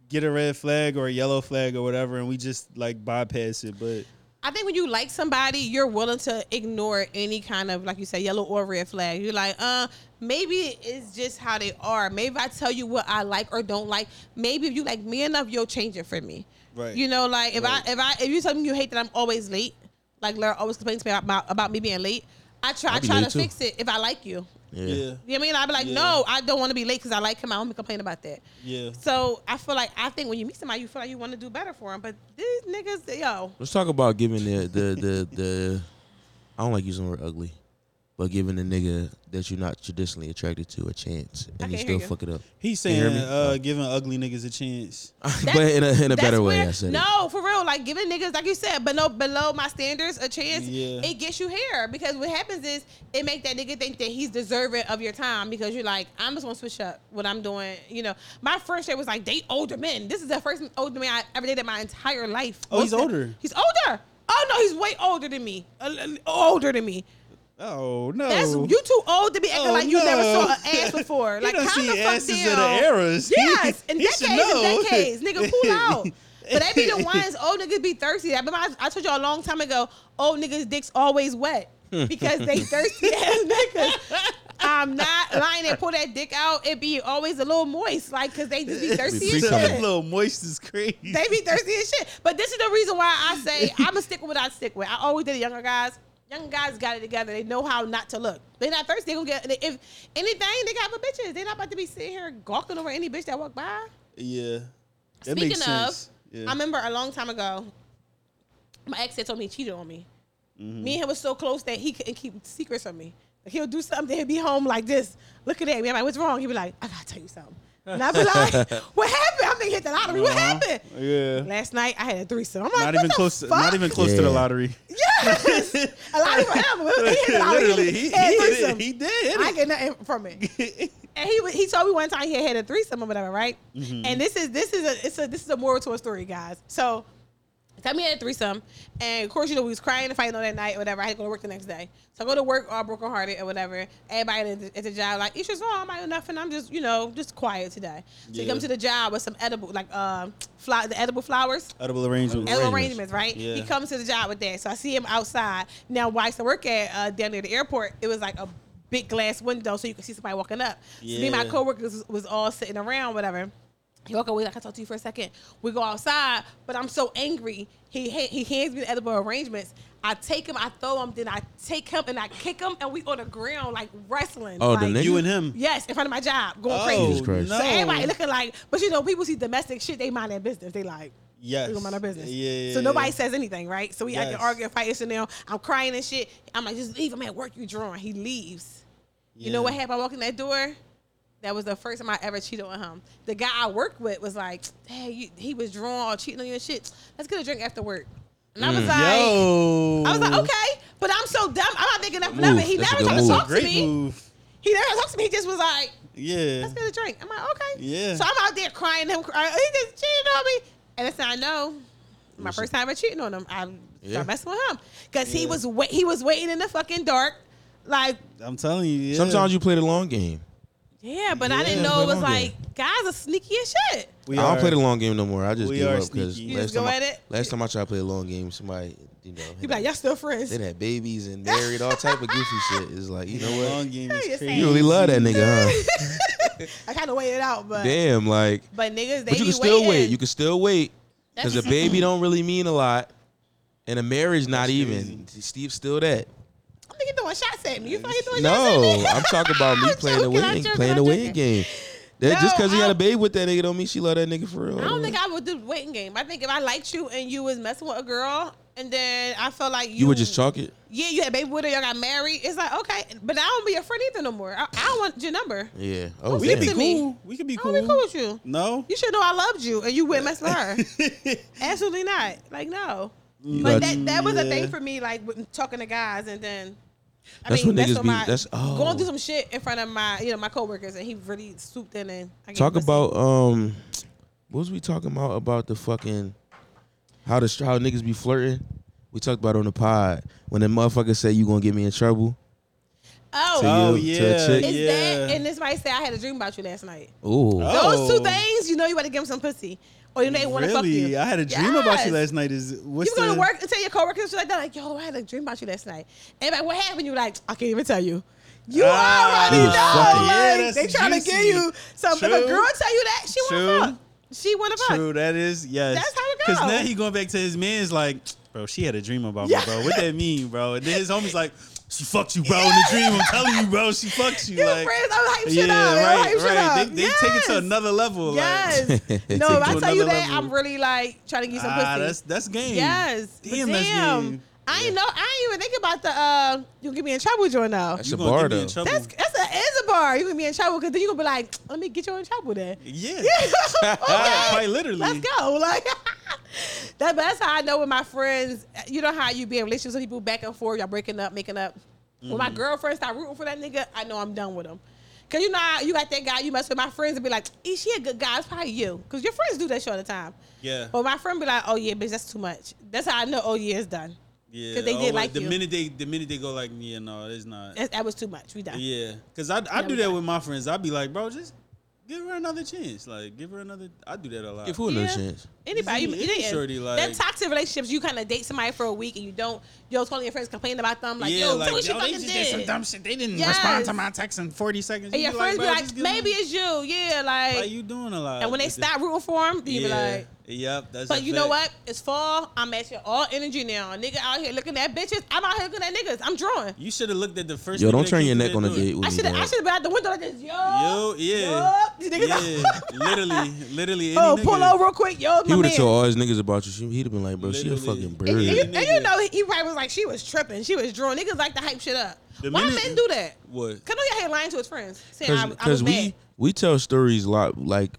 get a red flag or a yellow flag or whatever, and we just like bypass it. But I think when you like somebody, you're willing to ignore any kind of, like you say yellow or red flag. You're like, uh, maybe it's just how they are. Maybe I tell you what I like or don't like. Maybe if you like me enough, you'll change it for me. Right. You know, like if Right. I if I if you tell me you hate that I'm always late, like Laura always complains to me about, about me being late. I try I try to too. fix it if I like you. Yeah. yeah, You know what I mean? I'd be like, Yeah. no, I don't want to be late because I like him. I won't be complaining about that. yeah. So I feel like I think when you meet somebody, you feel like you want to do better for them. But these niggas, yo, Let's talk about giving the the the the. I don't like using the word ugly, but giving a nigga that you're not traditionally attracted to a chance, and you still hear fuck it up. He's saying uh, giving ugly niggas a chance. but in a in a That's better way, where- I said it. No, for real. Like giving niggas, like you said, but no below my standards a chance. Yeah. It gets you here because what happens is it make that nigga think that he's deserving of your time because you're like, I'm just gonna switch up what I'm doing. You know, my first date was like date older men. This is the first older man I ever dated in my entire life. Oh, he's Most of- older. He's older. Oh no, he's way older than me. A li- older than me. Oh no, That's you too old to be acting Oh, like you never saw an ass before. Like seen the fuck of the eras. Yes, in decades and decades, nigga, pull out. But they be the ones old niggas be thirsty. I remember I, I told y'all a long time ago, old niggas' dicks always wet because they thirsty ass niggas. I'm not lying. They pull that dick out, it be always a little moist, like because they just be thirsty as Be coming. That shit. little moist is crazy. They be thirsty as shit. But this is the reason why I say I'm gonna stick with what I stick with. I always did the younger guys. Young guys got it together. They know how not to look. They're not thirsty. They gonna get if anything. They got for bitches. They're not about to be sitting here gawking over any bitch that walk by. yeah. That Speaking makes of, sense. Yeah. I remember a long time ago, my ex had told me he cheated on me. Mm-hmm. Me and him was so close that he couldn't keep secrets from me. Like he'll do something, he'll be home like this, looking at me. I'm like, "What's wrong?" He'll be like, "I gotta tell you something." And I'd be like, "What happened?" I'm ain't hit the lottery. What Uh-huh. happened? Yeah. Last night I had a threesome. I'm like, Not what even the close. To, fuck? not even close to the Yeah. lottery. Yes, a lottery forever. He hit the lottery. Literally, he, he, had a hit threesome. it. he did. I hit get nothing from it. And he wa- he told me one time he had had a threesome or whatever, right? Mm-hmm. And this is this is a it's a this is a moral to a story, guys. So tell me he had a threesome, and of course you know we was crying and fighting on that night or whatever. I had to go to work the next day, so I go to work all broken hearted or whatever. Everybody at the, at the job like it's just oh I'm not nothing. I'm just you know just quiet today. So he Yeah. come to the job with some edible like uh fly the edible flowers. Edible arrangements. Edible Arrangements. arrangements, right? Yeah. He comes to the job with that. So I see him outside. Now, why I used to work at uh, down near the airport, it was like a big glass window so you could see somebody walking up. So me and my coworkers was, was all sitting around, whatever. He walk away, like, I talk to you for a second. We go outside, but I'm so angry. He ha- he hands me the edible arrangements. I take him, I throw him, then I take him and I kick him, and we on the ground like wrestling. Oh, the like, nigga? You and him. Yes, in front of my job, going Oh, crazy. Jesus Christ. no. So everybody looking like, but you know, people see domestic shit, they mind their business. They like, Yes. we gonna mind our business. Yeah, yeah, so nobody yeah. says anything, right? So we I Yes. can argue and fight this and now. I'm crying and shit. I'm like, just leave him at work. You drawing. He leaves. You know what happened? I walked in that door. That was the first time I ever cheated on him. The guy I worked with was like, "Hey, you, he was drawn or cheating on you and shit. Let's get a drink after work." And I was Mm. like, Yo. I was like, okay, but I'm so dumb. I'm not thinking enough of Move. it. He That's never good tried to move. talk to me. move. He never talked to me. He just was like, Yeah. let's get a drink. I'm like, okay. Yeah. So I'm out there crying him. Crying. He just cheated on me. And that's how I know. My first time ever cheating on him, I Yeah. started messing with him because he was wait, he was waiting in the fucking dark, like I'm telling you. Yeah. Sometimes you play the long game. Yeah. But I didn't know Play it was long like guys are sneaky as shit. We I don't are- play the long game no more. I just We give are up because sneaky. You last just go time I, at it? last time I tried to play a long game, somebody you know You be like, y'all still friends? they had babies and married, all type of goofy shit. It's like you know what? long game is you're crazy. saying- You really love that nigga, huh? I kind of waited out, but Damn, like. but niggas they But you be can still wait. You can still wait because a baby don't really mean a lot, and a marriage not That's even. Steve's still that. I think he throwing shots at me. You feel like he throwing shots at No, me? I'm talking about me I'm playing the joking, I'm waiting, joking, playing I'm the joking. waiting game. That, No, just because he had a baby with that nigga don't mean she love that nigga for real. I don't think I would do the waiting game. I think if I liked you and you was messing with a girl, and then I felt like you, you would just chalk it. Yeah, you had a baby with her. Y'all got married. It's like okay, but I don't be your friend either no more. I, I don't want your number. Yeah. Oh, oh We Give could be to me. cool. We could be I cool. don't be cool with you. No. You should know I loved you, and you wouldn't mess with her. Absolutely not. Like no. You But got- that that was a Yeah. thing for me, like with talking to guys, and then. I That's mean, what that's niggas what be- my, that's- oh. going through some shit in front of my, you know, my coworkers, and he really swooped in and I Talk about um, what was we talking about about the fucking how the how niggas be flirting? We talked about on the pod when the motherfucker say you gonna get me in trouble. Oh, to Oh you, to yeah. a chick. Is yeah. that and this might say I had a dream about you last night. Ooh, Oh. Those two things, you know, you want to give them some pussy, or you know they want to fuck really? you. I had a dream about you last night. Is what's You go the to work and tell your coworkers shit like that, like, yo, I had a dream about you last night. And like, what happened? You're like, I can't even tell you. You Ah, already He know. was. Like, Yeah, that's they trying to give you something. If a girl tell you that, she want True. to fuck. She want to fuck. True, that is yes. That's how it goes. Because now he going back to his man's like, bro, she had a dream about Yeah. me, bro. What that mean, bro? And then his homie's like, she fucked you, bro. In the dream, I'm telling you, bro, she fucked you. Your like, friends, I'm hype shit yeah, up. I'm right, shit right. up. They, they take it to another level. Yes. Like, no, if I tell you that, level. I'm really like trying to get some ah, pussy. that's that's game. Yes. But Damn, that's damn. game. I ain't know. I ain't even think about the uh. You get me in trouble joint now. That's You a bar get me in though. That's that's a is a bar. You gonna be in trouble because then you gonna be like, let me get you in trouble then. yeah. okay. Quite literally. Let's go. Like that, but that's how I know with my friends. You know how you be in relationships with people back and forth, y'all breaking up, making up. When Mm-hmm. my girlfriend start rooting for that nigga, I know I'm done with him. Cause you know how you got that guy you mess with my friends and be like, is she a good guy. It's probably you. Cause your friends do that shit all the time. Yeah. But my friend be like, oh yeah, bitch, that's too much. That's how I know. Oh yeah, it's done. Yeah. Cause they did oh, like the you. minute they the minute they go like, yeah, no, it's not. That, that was too much. We done. Yeah, cause I I Yeah, do that got- with my friends. I'd be like, bro, just give her another chance. Like, give her another. I do that a lot. Give who another Yeah. chance? Anybody, you, Any- you any shorty, like- them toxic relationships, you kind of date somebody for a week and you don't, yo, calling your friends complaining about them, like, yeah, yo, like tell me what she yo, they just did some dumb shit. They didn't Yes. respond to my text in forty seconds. And You your friends be like, just give maybe it's you, yeah, like, like you doing a lot. and when they with stop rooting for them, you yeah, be like, yep, that's. but a you know what? It's fall. I'm at your all energy now. A nigga out here looking at bitches. I'm out here looking at niggas. I'm drawing. You should have looked at the first. Yo, don't turn your neck on a door. date I should have. I should have been out the window like this. Yo, Yo, yeah, Yup. These niggas yeah, literally, literally. Any Oh, nigga, pull over real quick, yo. He my would have told all his niggas about you. She- He'd have been like, bro, she a fucking And, bird. and you, and you know, he, he probably was like, she was tripping. She was drawing. Niggas like to hype shit up. The Why minute- men do that? What? Cause I know y'all here lying to his friends, saying I, I was Because we mad. we tell stories a lot like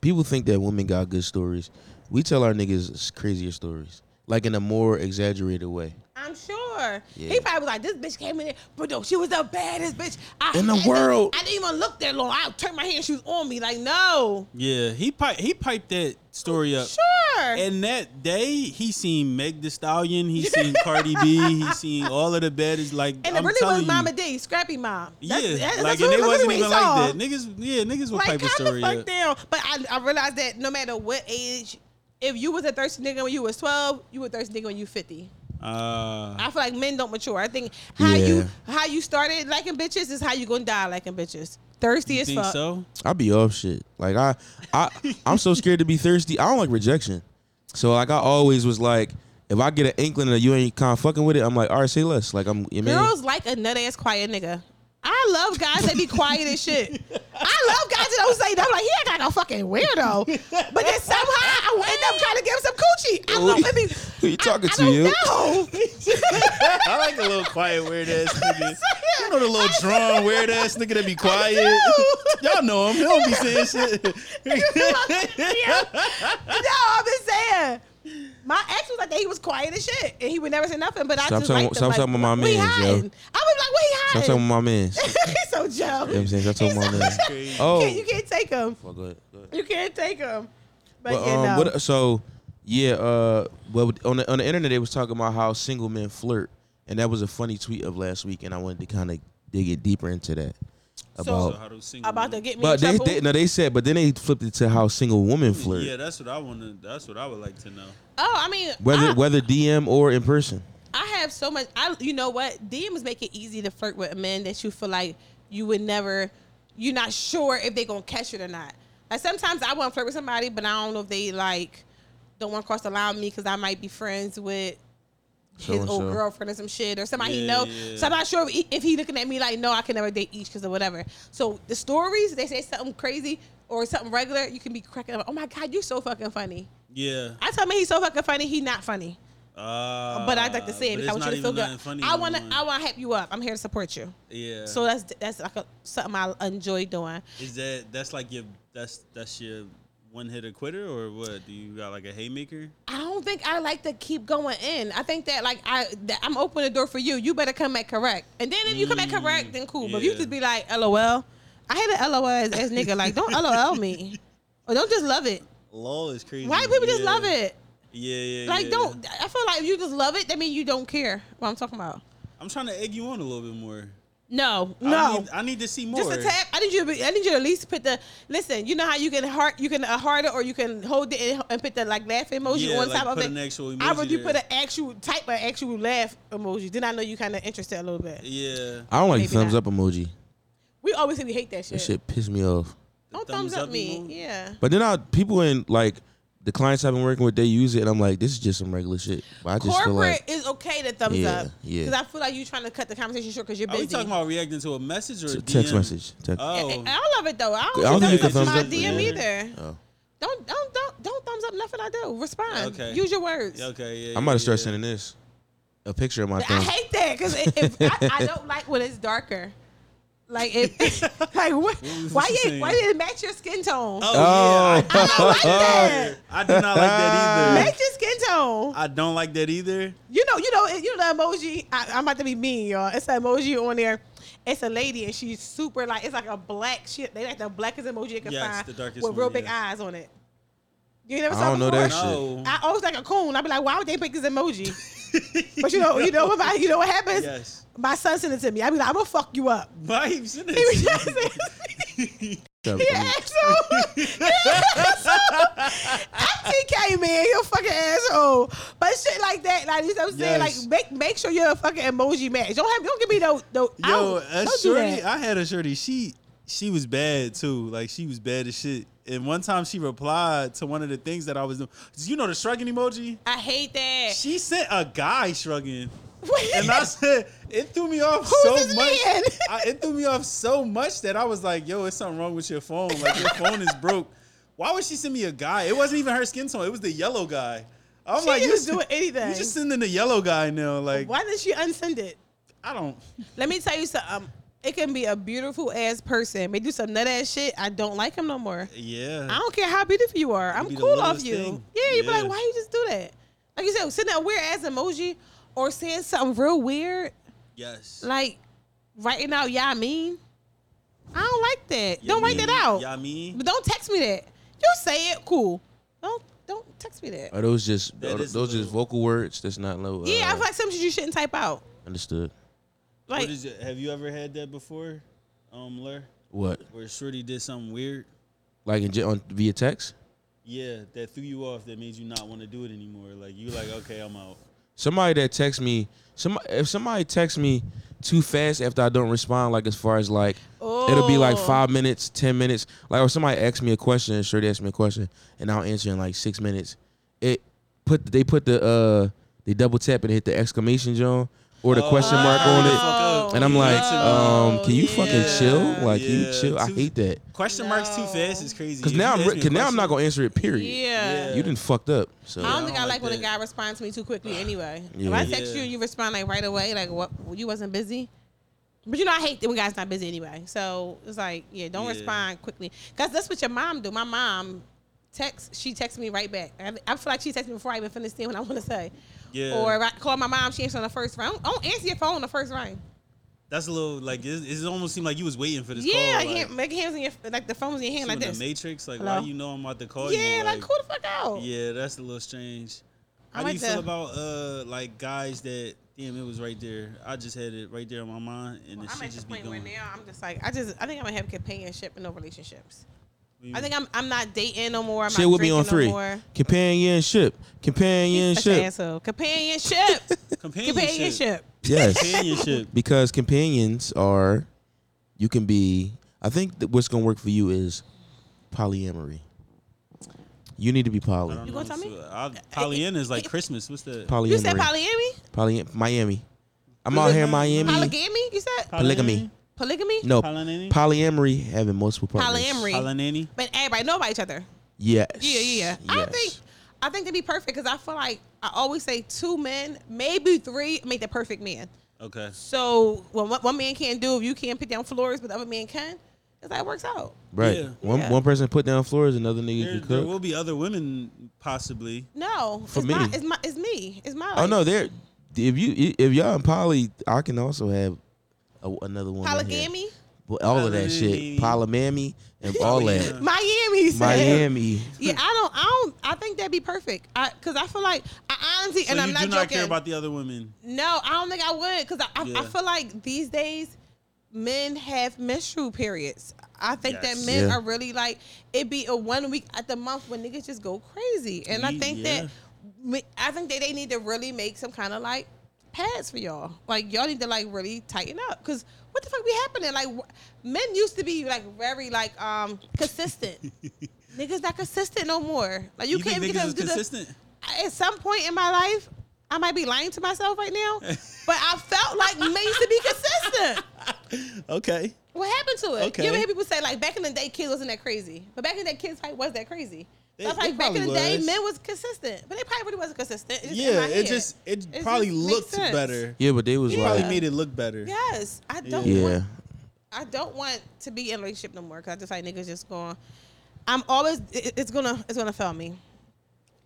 people think that women got good stories. We tell our niggas crazier stories, like in a more exaggerated way. I'm sure. Yeah. He probably was like, this bitch came in there, but no, she was the baddest bitch I In the had to- world. I didn't even look that long. I turned my hand, she was on me. Like, no. Yeah, he pipe, he piped that story up. Sure. And that day, he seen Meg The Stallion, he seen Cardi B, he seen all of the baddest. Like, and I'm it really was you, Mama D, Scrappy Mom. That's- yeah, that's- like, that's and it really wasn't even saw. like that. Niggas, yeah, niggas would Like, pipe a story the fuck up. down. But I, I realized that no matter what age, if you was a thirsty nigga when you was 12, you were a thirsty nigga when you 50. Uh, I feel like men don't mature. I think how you how you started liking bitches is how you gonna die liking bitches. Thirsty you as think fuck. so? I be off shit. Like I, I, I'm so scared to be thirsty. I don't like rejection. So like I always was like, if I get an inkling that you ain't kind of fucking with it, I'm like, all right, say less. Like I'm, you mean? Girls like a nut ass quiet nigga. I love guys that be quiet as shit. I love guys that don't say nothing. Like he ain't got no fucking weirdo, but then somehow I will end up trying to give him some coochie. I love it. Be, Who you talking I, to, I don't you? know. I like a little quiet weird ass nigga. You know the little drawn weird ass nigga that be quiet. Y'all know him. He don't be saying shit. Yeah. No, I'm just saying. My ex was like that. He was quiet as shit, and he would never say nothing. But I Stop just talking- liked him. stop like, talking about my man, yo. I was like, what he So hiding? talking about my man. You know He's so dumb. what I'm saying? Stop talking about my man. Oh, You, can't, you can't take him. Well, go ahead. Go ahead. You can't take him. But, But you um, know. what, so yeah, uh, well, on the on the internet they was talking about how single men flirt, and that was a funny tweet of last week, and I wanted to kind of dig it deeper into that. So- About, So how single about to get me but in they, trouble. they no, they said, but then they flipped it to how single women flirt, Yeah, that's what I want to. That's what I would like to know. oh, I mean, whether I, whether DM or in person. I have so much. I, you know what? DMs make it easy to flirt with a man that you feel like you would never. You're not sure if they're gonna catch it or not. Like sometimes I want to flirt with somebody, but I don't know if they like don't want to cross the line with me because I might be friends with his old So-and-so. girlfriend or some shit or somebody he know. yeah. So I'm not sure if he, if he looking at me like, no, I can never date each because of whatever. So the stories they say something crazy or something regular, you can be cracking up. Oh my god, you're so fucking funny. Yeah. I tell me he's so fucking funny, he not funny. Uh, But I'd like to say it because I want you to feel good. funny I want to. I want to hype you up. I'm here to support you. Yeah. So that's that's like a, something I enjoy doing. is that that's like your that's that's your one hitter quitter or what? Do you got like a haymaker? I don't think I like to keep going in. I think that like I that I'm opening the door for you. You better come back correct. And then if you come back Mm, correct, then cool. But if you yeah. just be like LOL, I hate an LOL as, as nigga. Like don't LOL me, or don't just love it. Lol is crazy. Why do people just Yeah. love it? Yeah, yeah. Like yeah. don't. I feel like if you just love it, that means you don't care what I'm talking about. I'm trying to egg you on a little bit more. No, I no. need, I need to see more. Just a tap. I need you to. Be, I need you to at least put the. Listen, you know how you can heart. You can uh, heart it, or you can hold it and, and put the like laugh emoji Yeah, on like top of put it. an actual I emoji would you put an actual type an actual laugh emoji. Then I know you kind of interested a little bit. Yeah. I don't like Maybe thumbs not. up emoji. We always say we hate that shit. That shit. shit pissed me off. Don't thumbs, thumbs up, up me. emoji? Yeah. But then I people in like the clients I've been working with, they use it, and I'm like, this is just some regular shit. But I just feel Corporate like is okay to thumbs Yeah, up. yeah. Because I feel like you're trying to cut the conversation short because you're Are busy. we talking about reacting to a message or a t- text DM? message. Text. Oh. And I love it though. I don't, I don't think think you that's can my thumbs up, DM yeah. either. Oh. Don't don't don't don't thumbs up nothing I do. Respond. Okay. Use your words. Okay, yeah. I'm about to start yeah. sending this a picture of my I thumb. hate that because if I, I don't like when it's darker. Like if like what, why you you why did it match your skin tone? Oh, Oh. yeah. I, I don't like that. I do not like that either. Match your skin tone. I don't like that either. You know, you know, you know the emoji. I, I'm about to be mean, y'all. It's an emoji on there. It's a lady and she's super like it's like a black shit. They like the blackest emoji you can Yes, find the darkest with one, real big yes. eyes on it. You ain't never I saw don't know that shit. I always like a coon. I'd be like, why would they pick this emoji? but you know, you know what? my- You know what happens? Yes. My son sent it to me. I'd be like, I'm gonna fuck you up. Why you sending He was it? just- Shut He an asshole. He. FTK man, you fucking asshole. But shit like that, like you know what I'm saying, Yes. like make make sure you're a fucking emoji match. Don't have don't give me no no. Yo, don't- a shorty. I had a shorty. She she was bad too. Like she was bad as shit. And one time she replied to one of the things that I was doing. Did you know the shrugging emoji? I hate that. She sent a guy shrugging. And I said it threw me off Who's so much. I, it threw me off so much that I was like, "Yo, it's something wrong with your phone. Like your phone is broke." Why would she send me a guy? It wasn't even her skin tone. It was the yellow guy. I'm she like, just you doing anything. You just sending the yellow guy now. Like Why did she unsend it? I don't. Let me tell you something. Um, it can be a beautiful ass person. May do some nut ass shit. I don't like him no more. Yeah. I don't care how beautiful you are. I'm cool off you. thing. Yeah, you be like, why you just do that? Like you said, sending a weird ass emoji or saying something real weird, Yes. like writing out "yeah I mean." I don't like that. Ya don't write that out. Ya mean? But don't text me that. You say it, cool. Don't don't text me that. Are those just That are is a those just vocal words? That's not low. yeah, I uh, feel like some shit you shouldn't type out. understood. Like what is it? Have you ever had that before, um, Lur? What? Where Shorty did something weird? Like in, on via text? Yeah, that threw you off. That made you not want to do it anymore. Like you like, okay, I'm out. Somebody that texts me, some if somebody texts me too fast after I don't respond, like as far as like it'll be like Oh. five minutes, ten minutes. Like if somebody asks me a question, sure they ask me a question, and I'll answer in like six minutes. It put they put the uh they double tap and hit the exclamation John or the question mark on it. Oh, And I'm like, no, um, can you fucking chill? yeah. Like you chill. I hate that. Question marks too fast is crazy. Cause If now you I'm ask me a cause now I'm not gonna answer it. Period. Yeah. Yeah. You didn't fucked up. So I don't I think don't I like like when a guy responds to me too quickly anyway. If Yeah. I text you and you respond like right away, like what you wasn't busy. But you know I hate that when guys not busy anyway. So it's like, yeah, don't Yeah. respond quickly. Cause that's what your mom do. My mom text, she texts me right back. I, I feel like she texts me before I even finish saying what I want to say. Yeah. Or if I call my mom, she answers on the first ring. Don't, don't answer your phone on the first ring. That's a little like it, it almost seemed like you was waiting for this yeah, call. like, like, make hands in your like the phone's in your hand like in the this. Matrix. Like, Hello? why you know I'm about to call yeah, you? like, cool the fuck out. Yeah, that's a little strange. I How do like you feel about uh like guys that damn it was right there? I just had it right there in my mind, and the I'm shit at the just be point where going. now I'm just like I just I think I'm gonna have companionship and no relationships. We- I think I'm I'm not dating no more. I'm Shit not with me on three. No more. Companionship. Companionship. asshole. Companionship. companionship. companionship. Yes. Companionship. because companions are you can be I think that what's gonna work for you is polyamory. You need to be poly. You know, gonna tell me? so I- is like Christmas. What's the Polyamory. You said polyamory? Poly Miami. I'm out here in Miami. Polygamy? You said Polygamy. Polygamy? No. Polyamory? Polyamory having multiple partners. Polyamory. Polyamory? But everybody know about each other. Yes. Yeah, yeah, yeah. I think I think they'd be perfect because I feel like I always say two men, maybe three, make the perfect man. Okay. So when one, one man can't do, if you can't put down floors, but the other man can, it's like it works out. Right. Yeah. One Yeah. one person put down floors, another nigga There, can there will be other women possibly. No, For it's my, me. it's my, it's me, it's my. oh no, there. If you if y'all in poly, I can also have a, another one. polygamy, Well, all of that shit, polymamy and all that. Miami, said. Miami. Yeah, I don't, I don't, I think that'd be perfect. I, cause I feel like I honestly, So and I'm do not not joking. care about the other women. no, I don't think I would, cause I, I, I feel like these days men have menstrual periods. I think Yes. that men Yeah. are really like it be a one week at the month when niggas just go crazy, and I think yeah. that I think that they need to really make some kind of like pads for y'all. Like y'all need to like really tighten up, cause what the fuck be happening? Like men used to be like very like um consistent. niggas not consistent no more. Like you, You, can't think get niggas is them the consistent? at some point in my life, I might be lying to myself right now, but I felt like men used to be consistent. okay. What happened to it? Okay. You ever hear people say like back in the day, kids wasn't that crazy, but back in the day, kids fight was that crazy. They- So I feel like back in the probably day, men was consistent, but they probably really wasn't consistent. It's Yeah, it just it, It probably just looked sense. better. Yeah, but they was Yeah. Probably made it look better. yes. I don't Yeah. yeah. want. I don't want to be in a relationship no more because I just like niggas just going. I'm always. It, it's gonna. It's gonna fail me.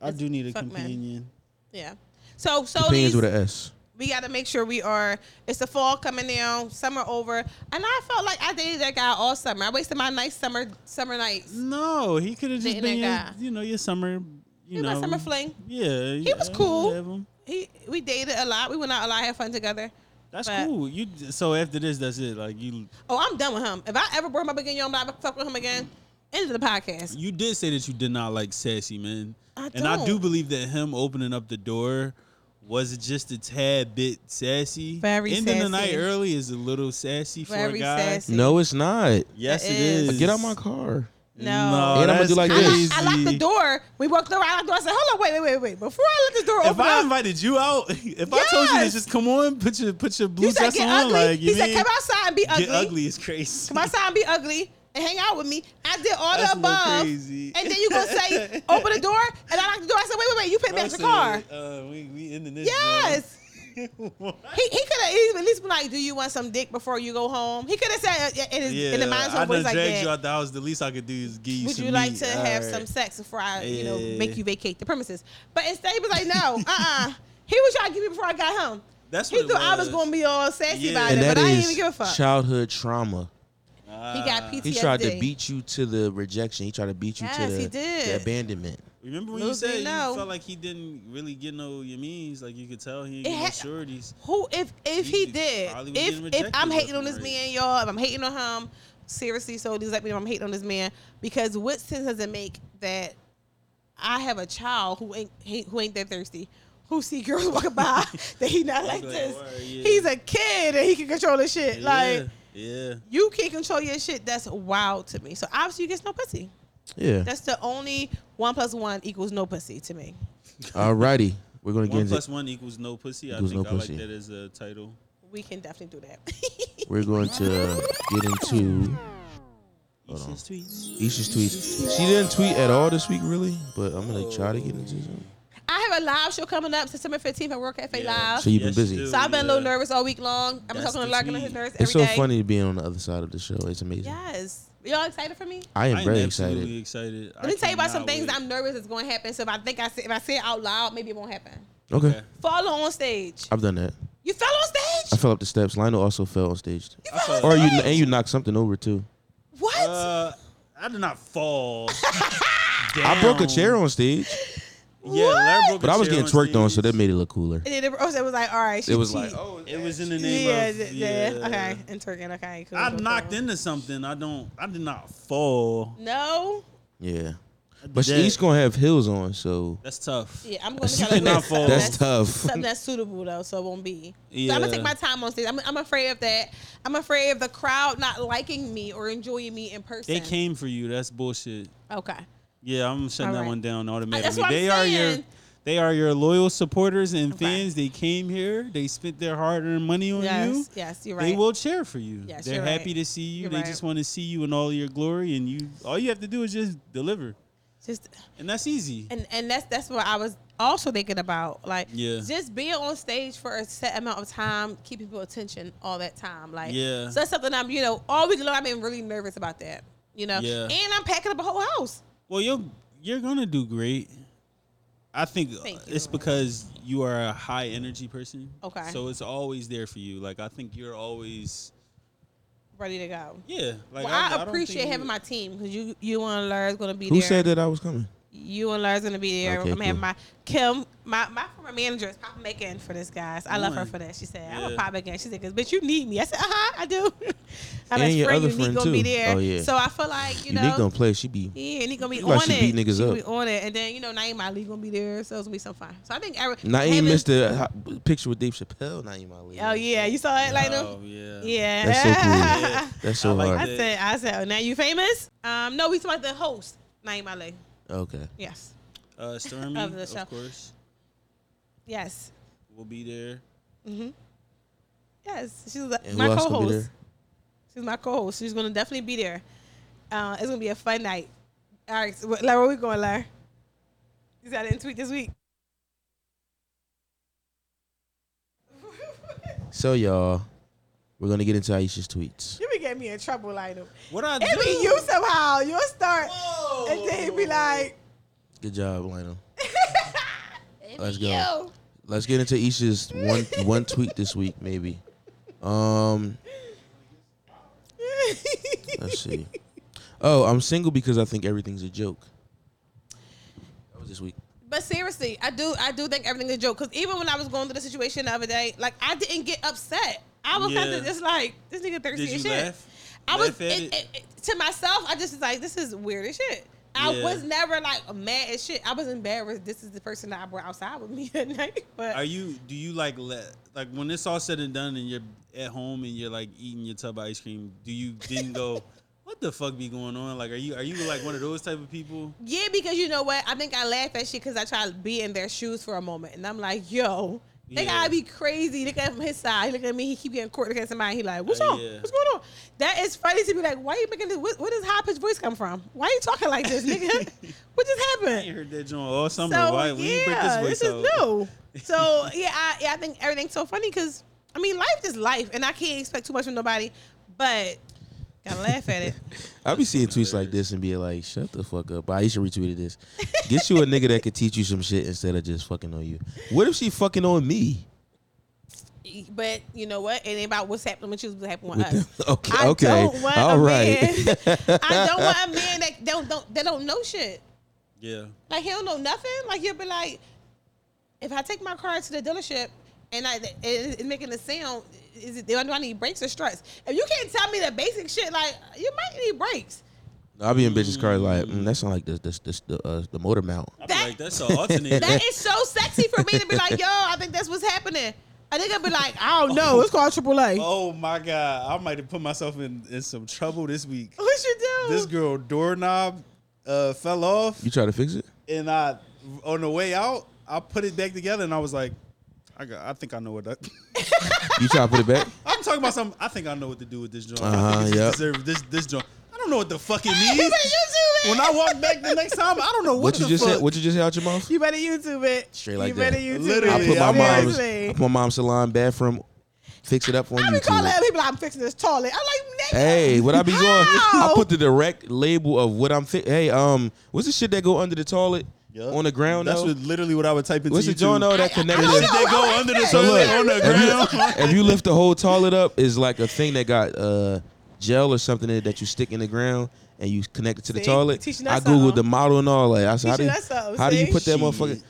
I do need a Fuck, man. companion. Yeah. So so Opinions these, with an S. we got to make sure we are. It's the fall coming down, summer over, and I felt like I dated that guy all summer. I wasted my nice summer summer nights. No, he could have just Dating been your, that guy. you know your summer. You He know my summer fling. Yeah, He was cool. He we dated a lot. We went out a lot, had fun together. That's But- cool. You so after this, that's it. Like you, Oh, I'm done with him. If I ever bring him up again, yo, I'm not fuck with him again. End of the podcast. you did say that you did not like sassy men, I and I do don't. believe that him opening up the door was it just a tad bit sassy. Very Ending the night early is a little sassy for Very a guy. sassy. No, it's not. Yes, It it is. is. Get out my car. No. No, And I'ma do like I, this. I locked the door. We walked through. I locked the door. I said, "Hold on, wait, wait, wait, wait." Before I let this door If open if I invited you out, if I told you to just come on, put your put your blue you said, dress "Get on, ugly." like he you said, "Come outside and be ugly." get ugly is crazy. Come outside and be ugly and hang out with me. I did all That's the above. crazy. And then you gonna say, "Open the door," and I locked the door. I said, "Wait, wait, wait. You put me back the car." Uh, we we ending this. Yes. He he could have at least been like, "Do you want some dick before you go home?" He could have said uh, in his yeah, in the mind's I own voice like that. you out the house. The least I could do is give you Would you like meat. to have All some sex before I, you know, make you vacate the premises? But instead, he was like, "No, uh, uh He was trying to give me before I got home. That's he what it thought I was was. gonna be all sassy Yeah. about and it, that but I didn't even give a fuck. childhood trauma. He got PTSD. He tried to beat you to the rejection. He tried to beat you to the, he did. the abandonment. Remember when Little you said you know. felt like he didn't really get no your means? Like you could tell he It didn't get had- no shorties. Who if if he He did if if I'm hating on this right. man, y'all, if I'm hating on him, seriously, so these let me know I'm hating on this man because what sense does it make that I have a child who ain't he- who ain't that thirsty? Who see girls walking by that he not like Like, this? word, yeah. He's a kid and he can control his shit. Like yeah, yeah. you can't control your shit. That's wild to me. So obviously you get no pussy. Yeah. That's the only one plus one equals no pussy to me. Alrighty. We're gonna get One into plus one equals no pussy. I Equals think no I like pussy. that as a title. We can definitely do that. we're going to get into Hold on. Isha's tweets. Isha's tweets. She didn't tweet at all this week, really, but I'm gonna try to get into some. I have a live show coming up September 15th at World Cafe Yeah. Live. So you've been Yes, busy. you. So I've been a little nervous all week long. I've been That's talking to the Larkin on tweet. his nerves It's every so day. funny being on the other side of the show. It's amazing. Yes. Y'all excited for me? I am I'm very excited. excited. Let me tell you about some things I'm nervous is going to happen. So if I think I say, if I say it out loud, maybe it won't happen. Okay. Okay. Follow on stage. I've done that. You fell on stage. I fell up the steps. Lionel also fell on stage. You fell fell- on Or you and you knocked something over too. what? Uh, I did not fall. I broke a chair on stage, Yeah, What? Larry broke but I was getting twerked on, so stage. that made it look cooler. and then it oh, was, it was like, all right. She It was cheat. like, oh, It was in the name yeah, of yeah, yeah. okay. And twerking, okay. Cool, I cool, knocked cool. into something. I don't. I did not fall. No. yeah. But that. she's gonna have heels on, so That's tough. Yeah, I'm going to You try to cannot wear fall. something that's tough. something that's suitable though, so it won't be. So I'm gonna take my time on stage. I'm, I'm afraid of that. I'm afraid of the crowd not liking me or enjoying me in person. They came for you. That's bullshit. Okay. Yeah, I'm shutting All that right. one down that's automatically. what I'm they are your they are your loyal supporters and Okay. fans. They came here. They spent their hard-earned money on Yes. you. Yes, you're right. They will cheer for you. Yes, They're happy right. to see you. You're they right. just want to see you in all your glory, and you. All you have to do is just deliver, Just and that's easy. and and that's that's what I was also thinking about. Like, Yeah. just being on stage for a set amount of time, keeping people attention all that time. Like, Yeah. So that's something I'm, you know, all week long I've been really nervous about that. You know. Yeah. And I'm packing up a whole house. Well, you're you're gonna do great. I think uh, Thank you. it's because you are a high energy person. Okay. So it's always there for you. Like I think you're always Ready to go. yeah. Like well, I, I, don't appreciate think having my team because you, you and Larry's gonna be Who there. said that I was coming? You and Larry's gonna be there. Okay, I'm gonna have my Kim, my, my former manager is pop back in for this, guys. I love her for that. She said, "I'm gonna pop back in." She said, "Cause bitch, you need me." I said, "Uh huh, I do." My And best your friend other Unique friend, gonna be too. there. Oh, yeah. So I feel like you Unique know. gonna play. She be. yeah, and he gonna be Look like on she it. beat niggas She gonna up. be on it, and then you know Naeem Ali gonna be there, so it's gonna be some fun. So I think every, Naeem having- missed the picture with Dave Chappelle. Naeem Ali. Oh yeah, you saw it like Oh yeah. Yeah. That's so cool. That's so I like hard. I said, I said, oh, now you famous? Um, no, we talking about the host, Naeem Ali. Okay. Yes, Uh, Stormy, Of the show. of course, yes, We'll be there. Mhm. yes. She's like And my who else gonna be co-host. She's my co-host. She's gonna definitely be there. Uh, it's gonna be a fun night. All right, so, Larry, where we going, Larry? You got it in tweet this week. So y'all, we're gonna get into Aisha's tweets. You be getting me in trouble, like. What I It do? be you somehow. You'll start, Whoa. and then it be like, Good job, Lionel. Let's go. you. Let's get into Isha's one one tweet this week, maybe. Um, let's see. Oh, I'm single because I think everything's a joke. That was this week. But seriously, I do I do think everything's a joke. Cause even when I was going through the situation the other day, like I didn't get upset. I was Yeah. of just like, this nigga thirsty as shit. laugh? I was Laugh it, it? it- it- to myself. I just was like, this is weird as shit. I Yeah. was never like mad as shit. I was embarrassed. This is the person that I brought outside with me at night. But Are you? Do you like let like when it's all said and done and you're at home and you're like eating your tub of ice cream? Do you then go? What the fuck be going on? Like, are you are you like one of those type of people? yeah, because you know what? I think I laugh at shit because I try to be in their shoes for a moment, and I'm like, yo. They Yeah. gotta be crazy. Look at him from his side. He look at me. He keep getting caught. Look at somebody. He like, what's Uh, wrong? yeah. What's going on? That is funny to be like, why you making this? What, where does high pitched voice come from? Why you talking like this, nigga? what just I happened? heard that joint all summer. So Why? When you break yeah, this this is new. So yeah, I, yeah, I think everything's so funny because I mean, life is life, and I can't expect too much from nobody. But gotta laugh at it. I be seeing tweets like this and be like, "Shut the fuck up." But Aisha retweeted this. Get you a nigga that could teach you some shit instead of just fucking on you. What if she fucking on me? But you know what? It ain't about what's happening with you, what's happening with, With us. them- okay, I okay, don't want all a right. man. I don't want a man that don't don't that don't know shit. Yeah. Like he don't know nothing. Like he'll be like, if I take my car to the dealership and I it, it's making a sound, is it do I need brakes or struts? If you can't tell me the basic shit, like you might need brakes. I'll be in bitches' car like, mm, that sound like this, this, this, the, uh, the motor mount. I be That- like, that's an alternator. That is so sexy for me to be like, yo, I think that's what's happening. A nigga be like, I don't know. It's called AAA. Oh my god, I might have put myself in, in some trouble this week. What you do? This girl doorknob uh, fell off, You try to fix it? and I on the way out, I put it back together, and I was like, I got, I think I know what that. You try to put it back? I'm talking about something. I think I know what to do with this joint. I Uh-huh, think yep. deserve this this joint. I don't know what the fuck it you means. better YouTube it. when I walk back the next time, I don't know what, What you the just fuck. said? What you just said out your mouth? you better YouTube it. Straight like you that. better YouTube Literally, I put it. my I mean- mom's, Seriously. I put my mom's salon bathroom, fix it up on I be calling YouTube. people. I'm fixing this toilet. I'm like, nigga. Hey, what I be doing? I put the direct label of what I'm. Fi- hey, um, what's the shit that go under the toilet Yup. on the ground? That's though? what, literally what I would type into What's the YouTube. joint though that I connected? don't Shit know. that I go like under the. So toilet look, on the if ground. you, if you lift the whole toilet up, is like a thing that got uh gel or something in it that you stick in the ground and you connect it to the See? toilet. Teaching I us googled something. the model and all that. I said, how do Teaching you, us something, how do you see? put that Shit. motherfucker?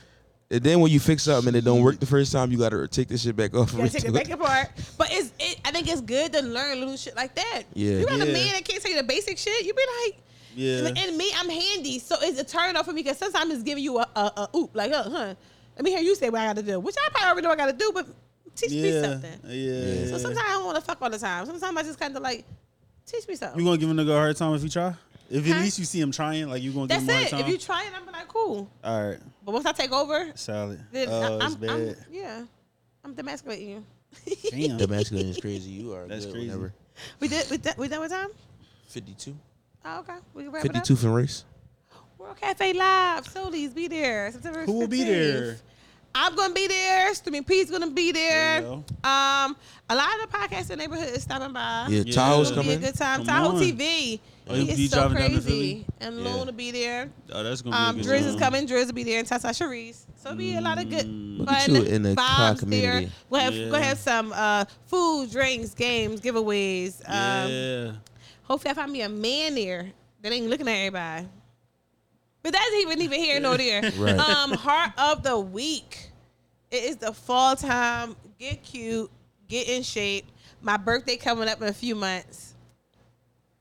And then when you fix something and it don't work the first time, you gotta take this shit back off. You and gotta take redo it back apart. But it's it, I think it's good to learn little shit like that. Yeah. You got a Yeah. man that can't tell you the basic shit. You be like, Yeah. and, and me, I'm handy, so it's a turn off for me because sometimes it's giving you a, a, a oop like, uh, huh. Let me hear you say what I got to do, which I probably already know I got to do, but teach me something. Yeah. So sometimes I don't want to fuck all the time. Sometimes I just kind of like, teach me something. You gonna give a nigga a hard time if you try? If Huh? at least you see him trying, like you gonna give That's him a hard it. time. If you try it, I'm be like, cool. All right, But once I take over, solid. then Oh, I, it's I'm, bad. I'm, yeah, I'm demasculating you. Damn. Damascus is crazy. You are That's good crazy. whenever. we did. We done, we done with time? Fifty-two. Oh, okay. We can wrap it up. Fifty-two from race. World Cafe Live. Soulies, be there. September Who will be 15th. there? I'm gonna be there. Streaming P's gonna be there. There you Um, a lot of the podcasts in the neighborhood is stopping by. Yeah, Yeah. Tahoe's It'll be a coming. good time. Come Tahoe on. TV. Oh, you it's be so driving down to crazy. Philly? And Yeah. Lone will be there. Oh, that's gonna Um, be a good Driz is time. coming. Driz will be there, and Tata Sharice. So it'll be a lot of good Mm. Look fun at you in the car vibes community. there. We'll have Yeah. we'll have some uh, food, drinks, games, giveaways. Um, yeah. Hopefully, I find me a man there that ain't looking at everybody. But that's even even here nor there. Right. Um, heart of the week. It is the fall time. Get cute. Get in shape. My birthday coming up in a few months.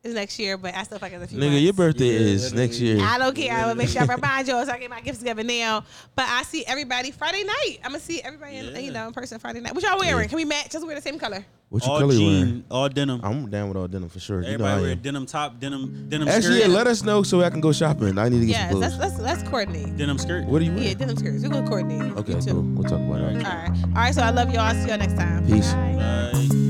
It's next year, but I still think it's a few months. Nigga, your birthday Yeah, is literally. next year. I don't care. I'm gonna make sure I remind you so I get my gifts together now. But I see everybody Friday night. I'm gonna see everybody in, Yeah. you know in person Friday night. What y'all wearing? Yeah. Can we match? Let's wear the same color. What you All color you wearing? jean, all denim. I'm down with all denim for sure. You know I Everybody wear am. denim top, denim, denim Actually, yeah, skirt. let us know so I can go shopping. I need to get Yes, some let's clothes. let's let's coordinate. denim skirt. What do you mean? Yeah, denim skirts. We're gonna coordinate. Okay, You too. cool. We'll talk about it. All All right. All right. So I love y'all. I'll see y'all next time. Peace. Bye. Bye.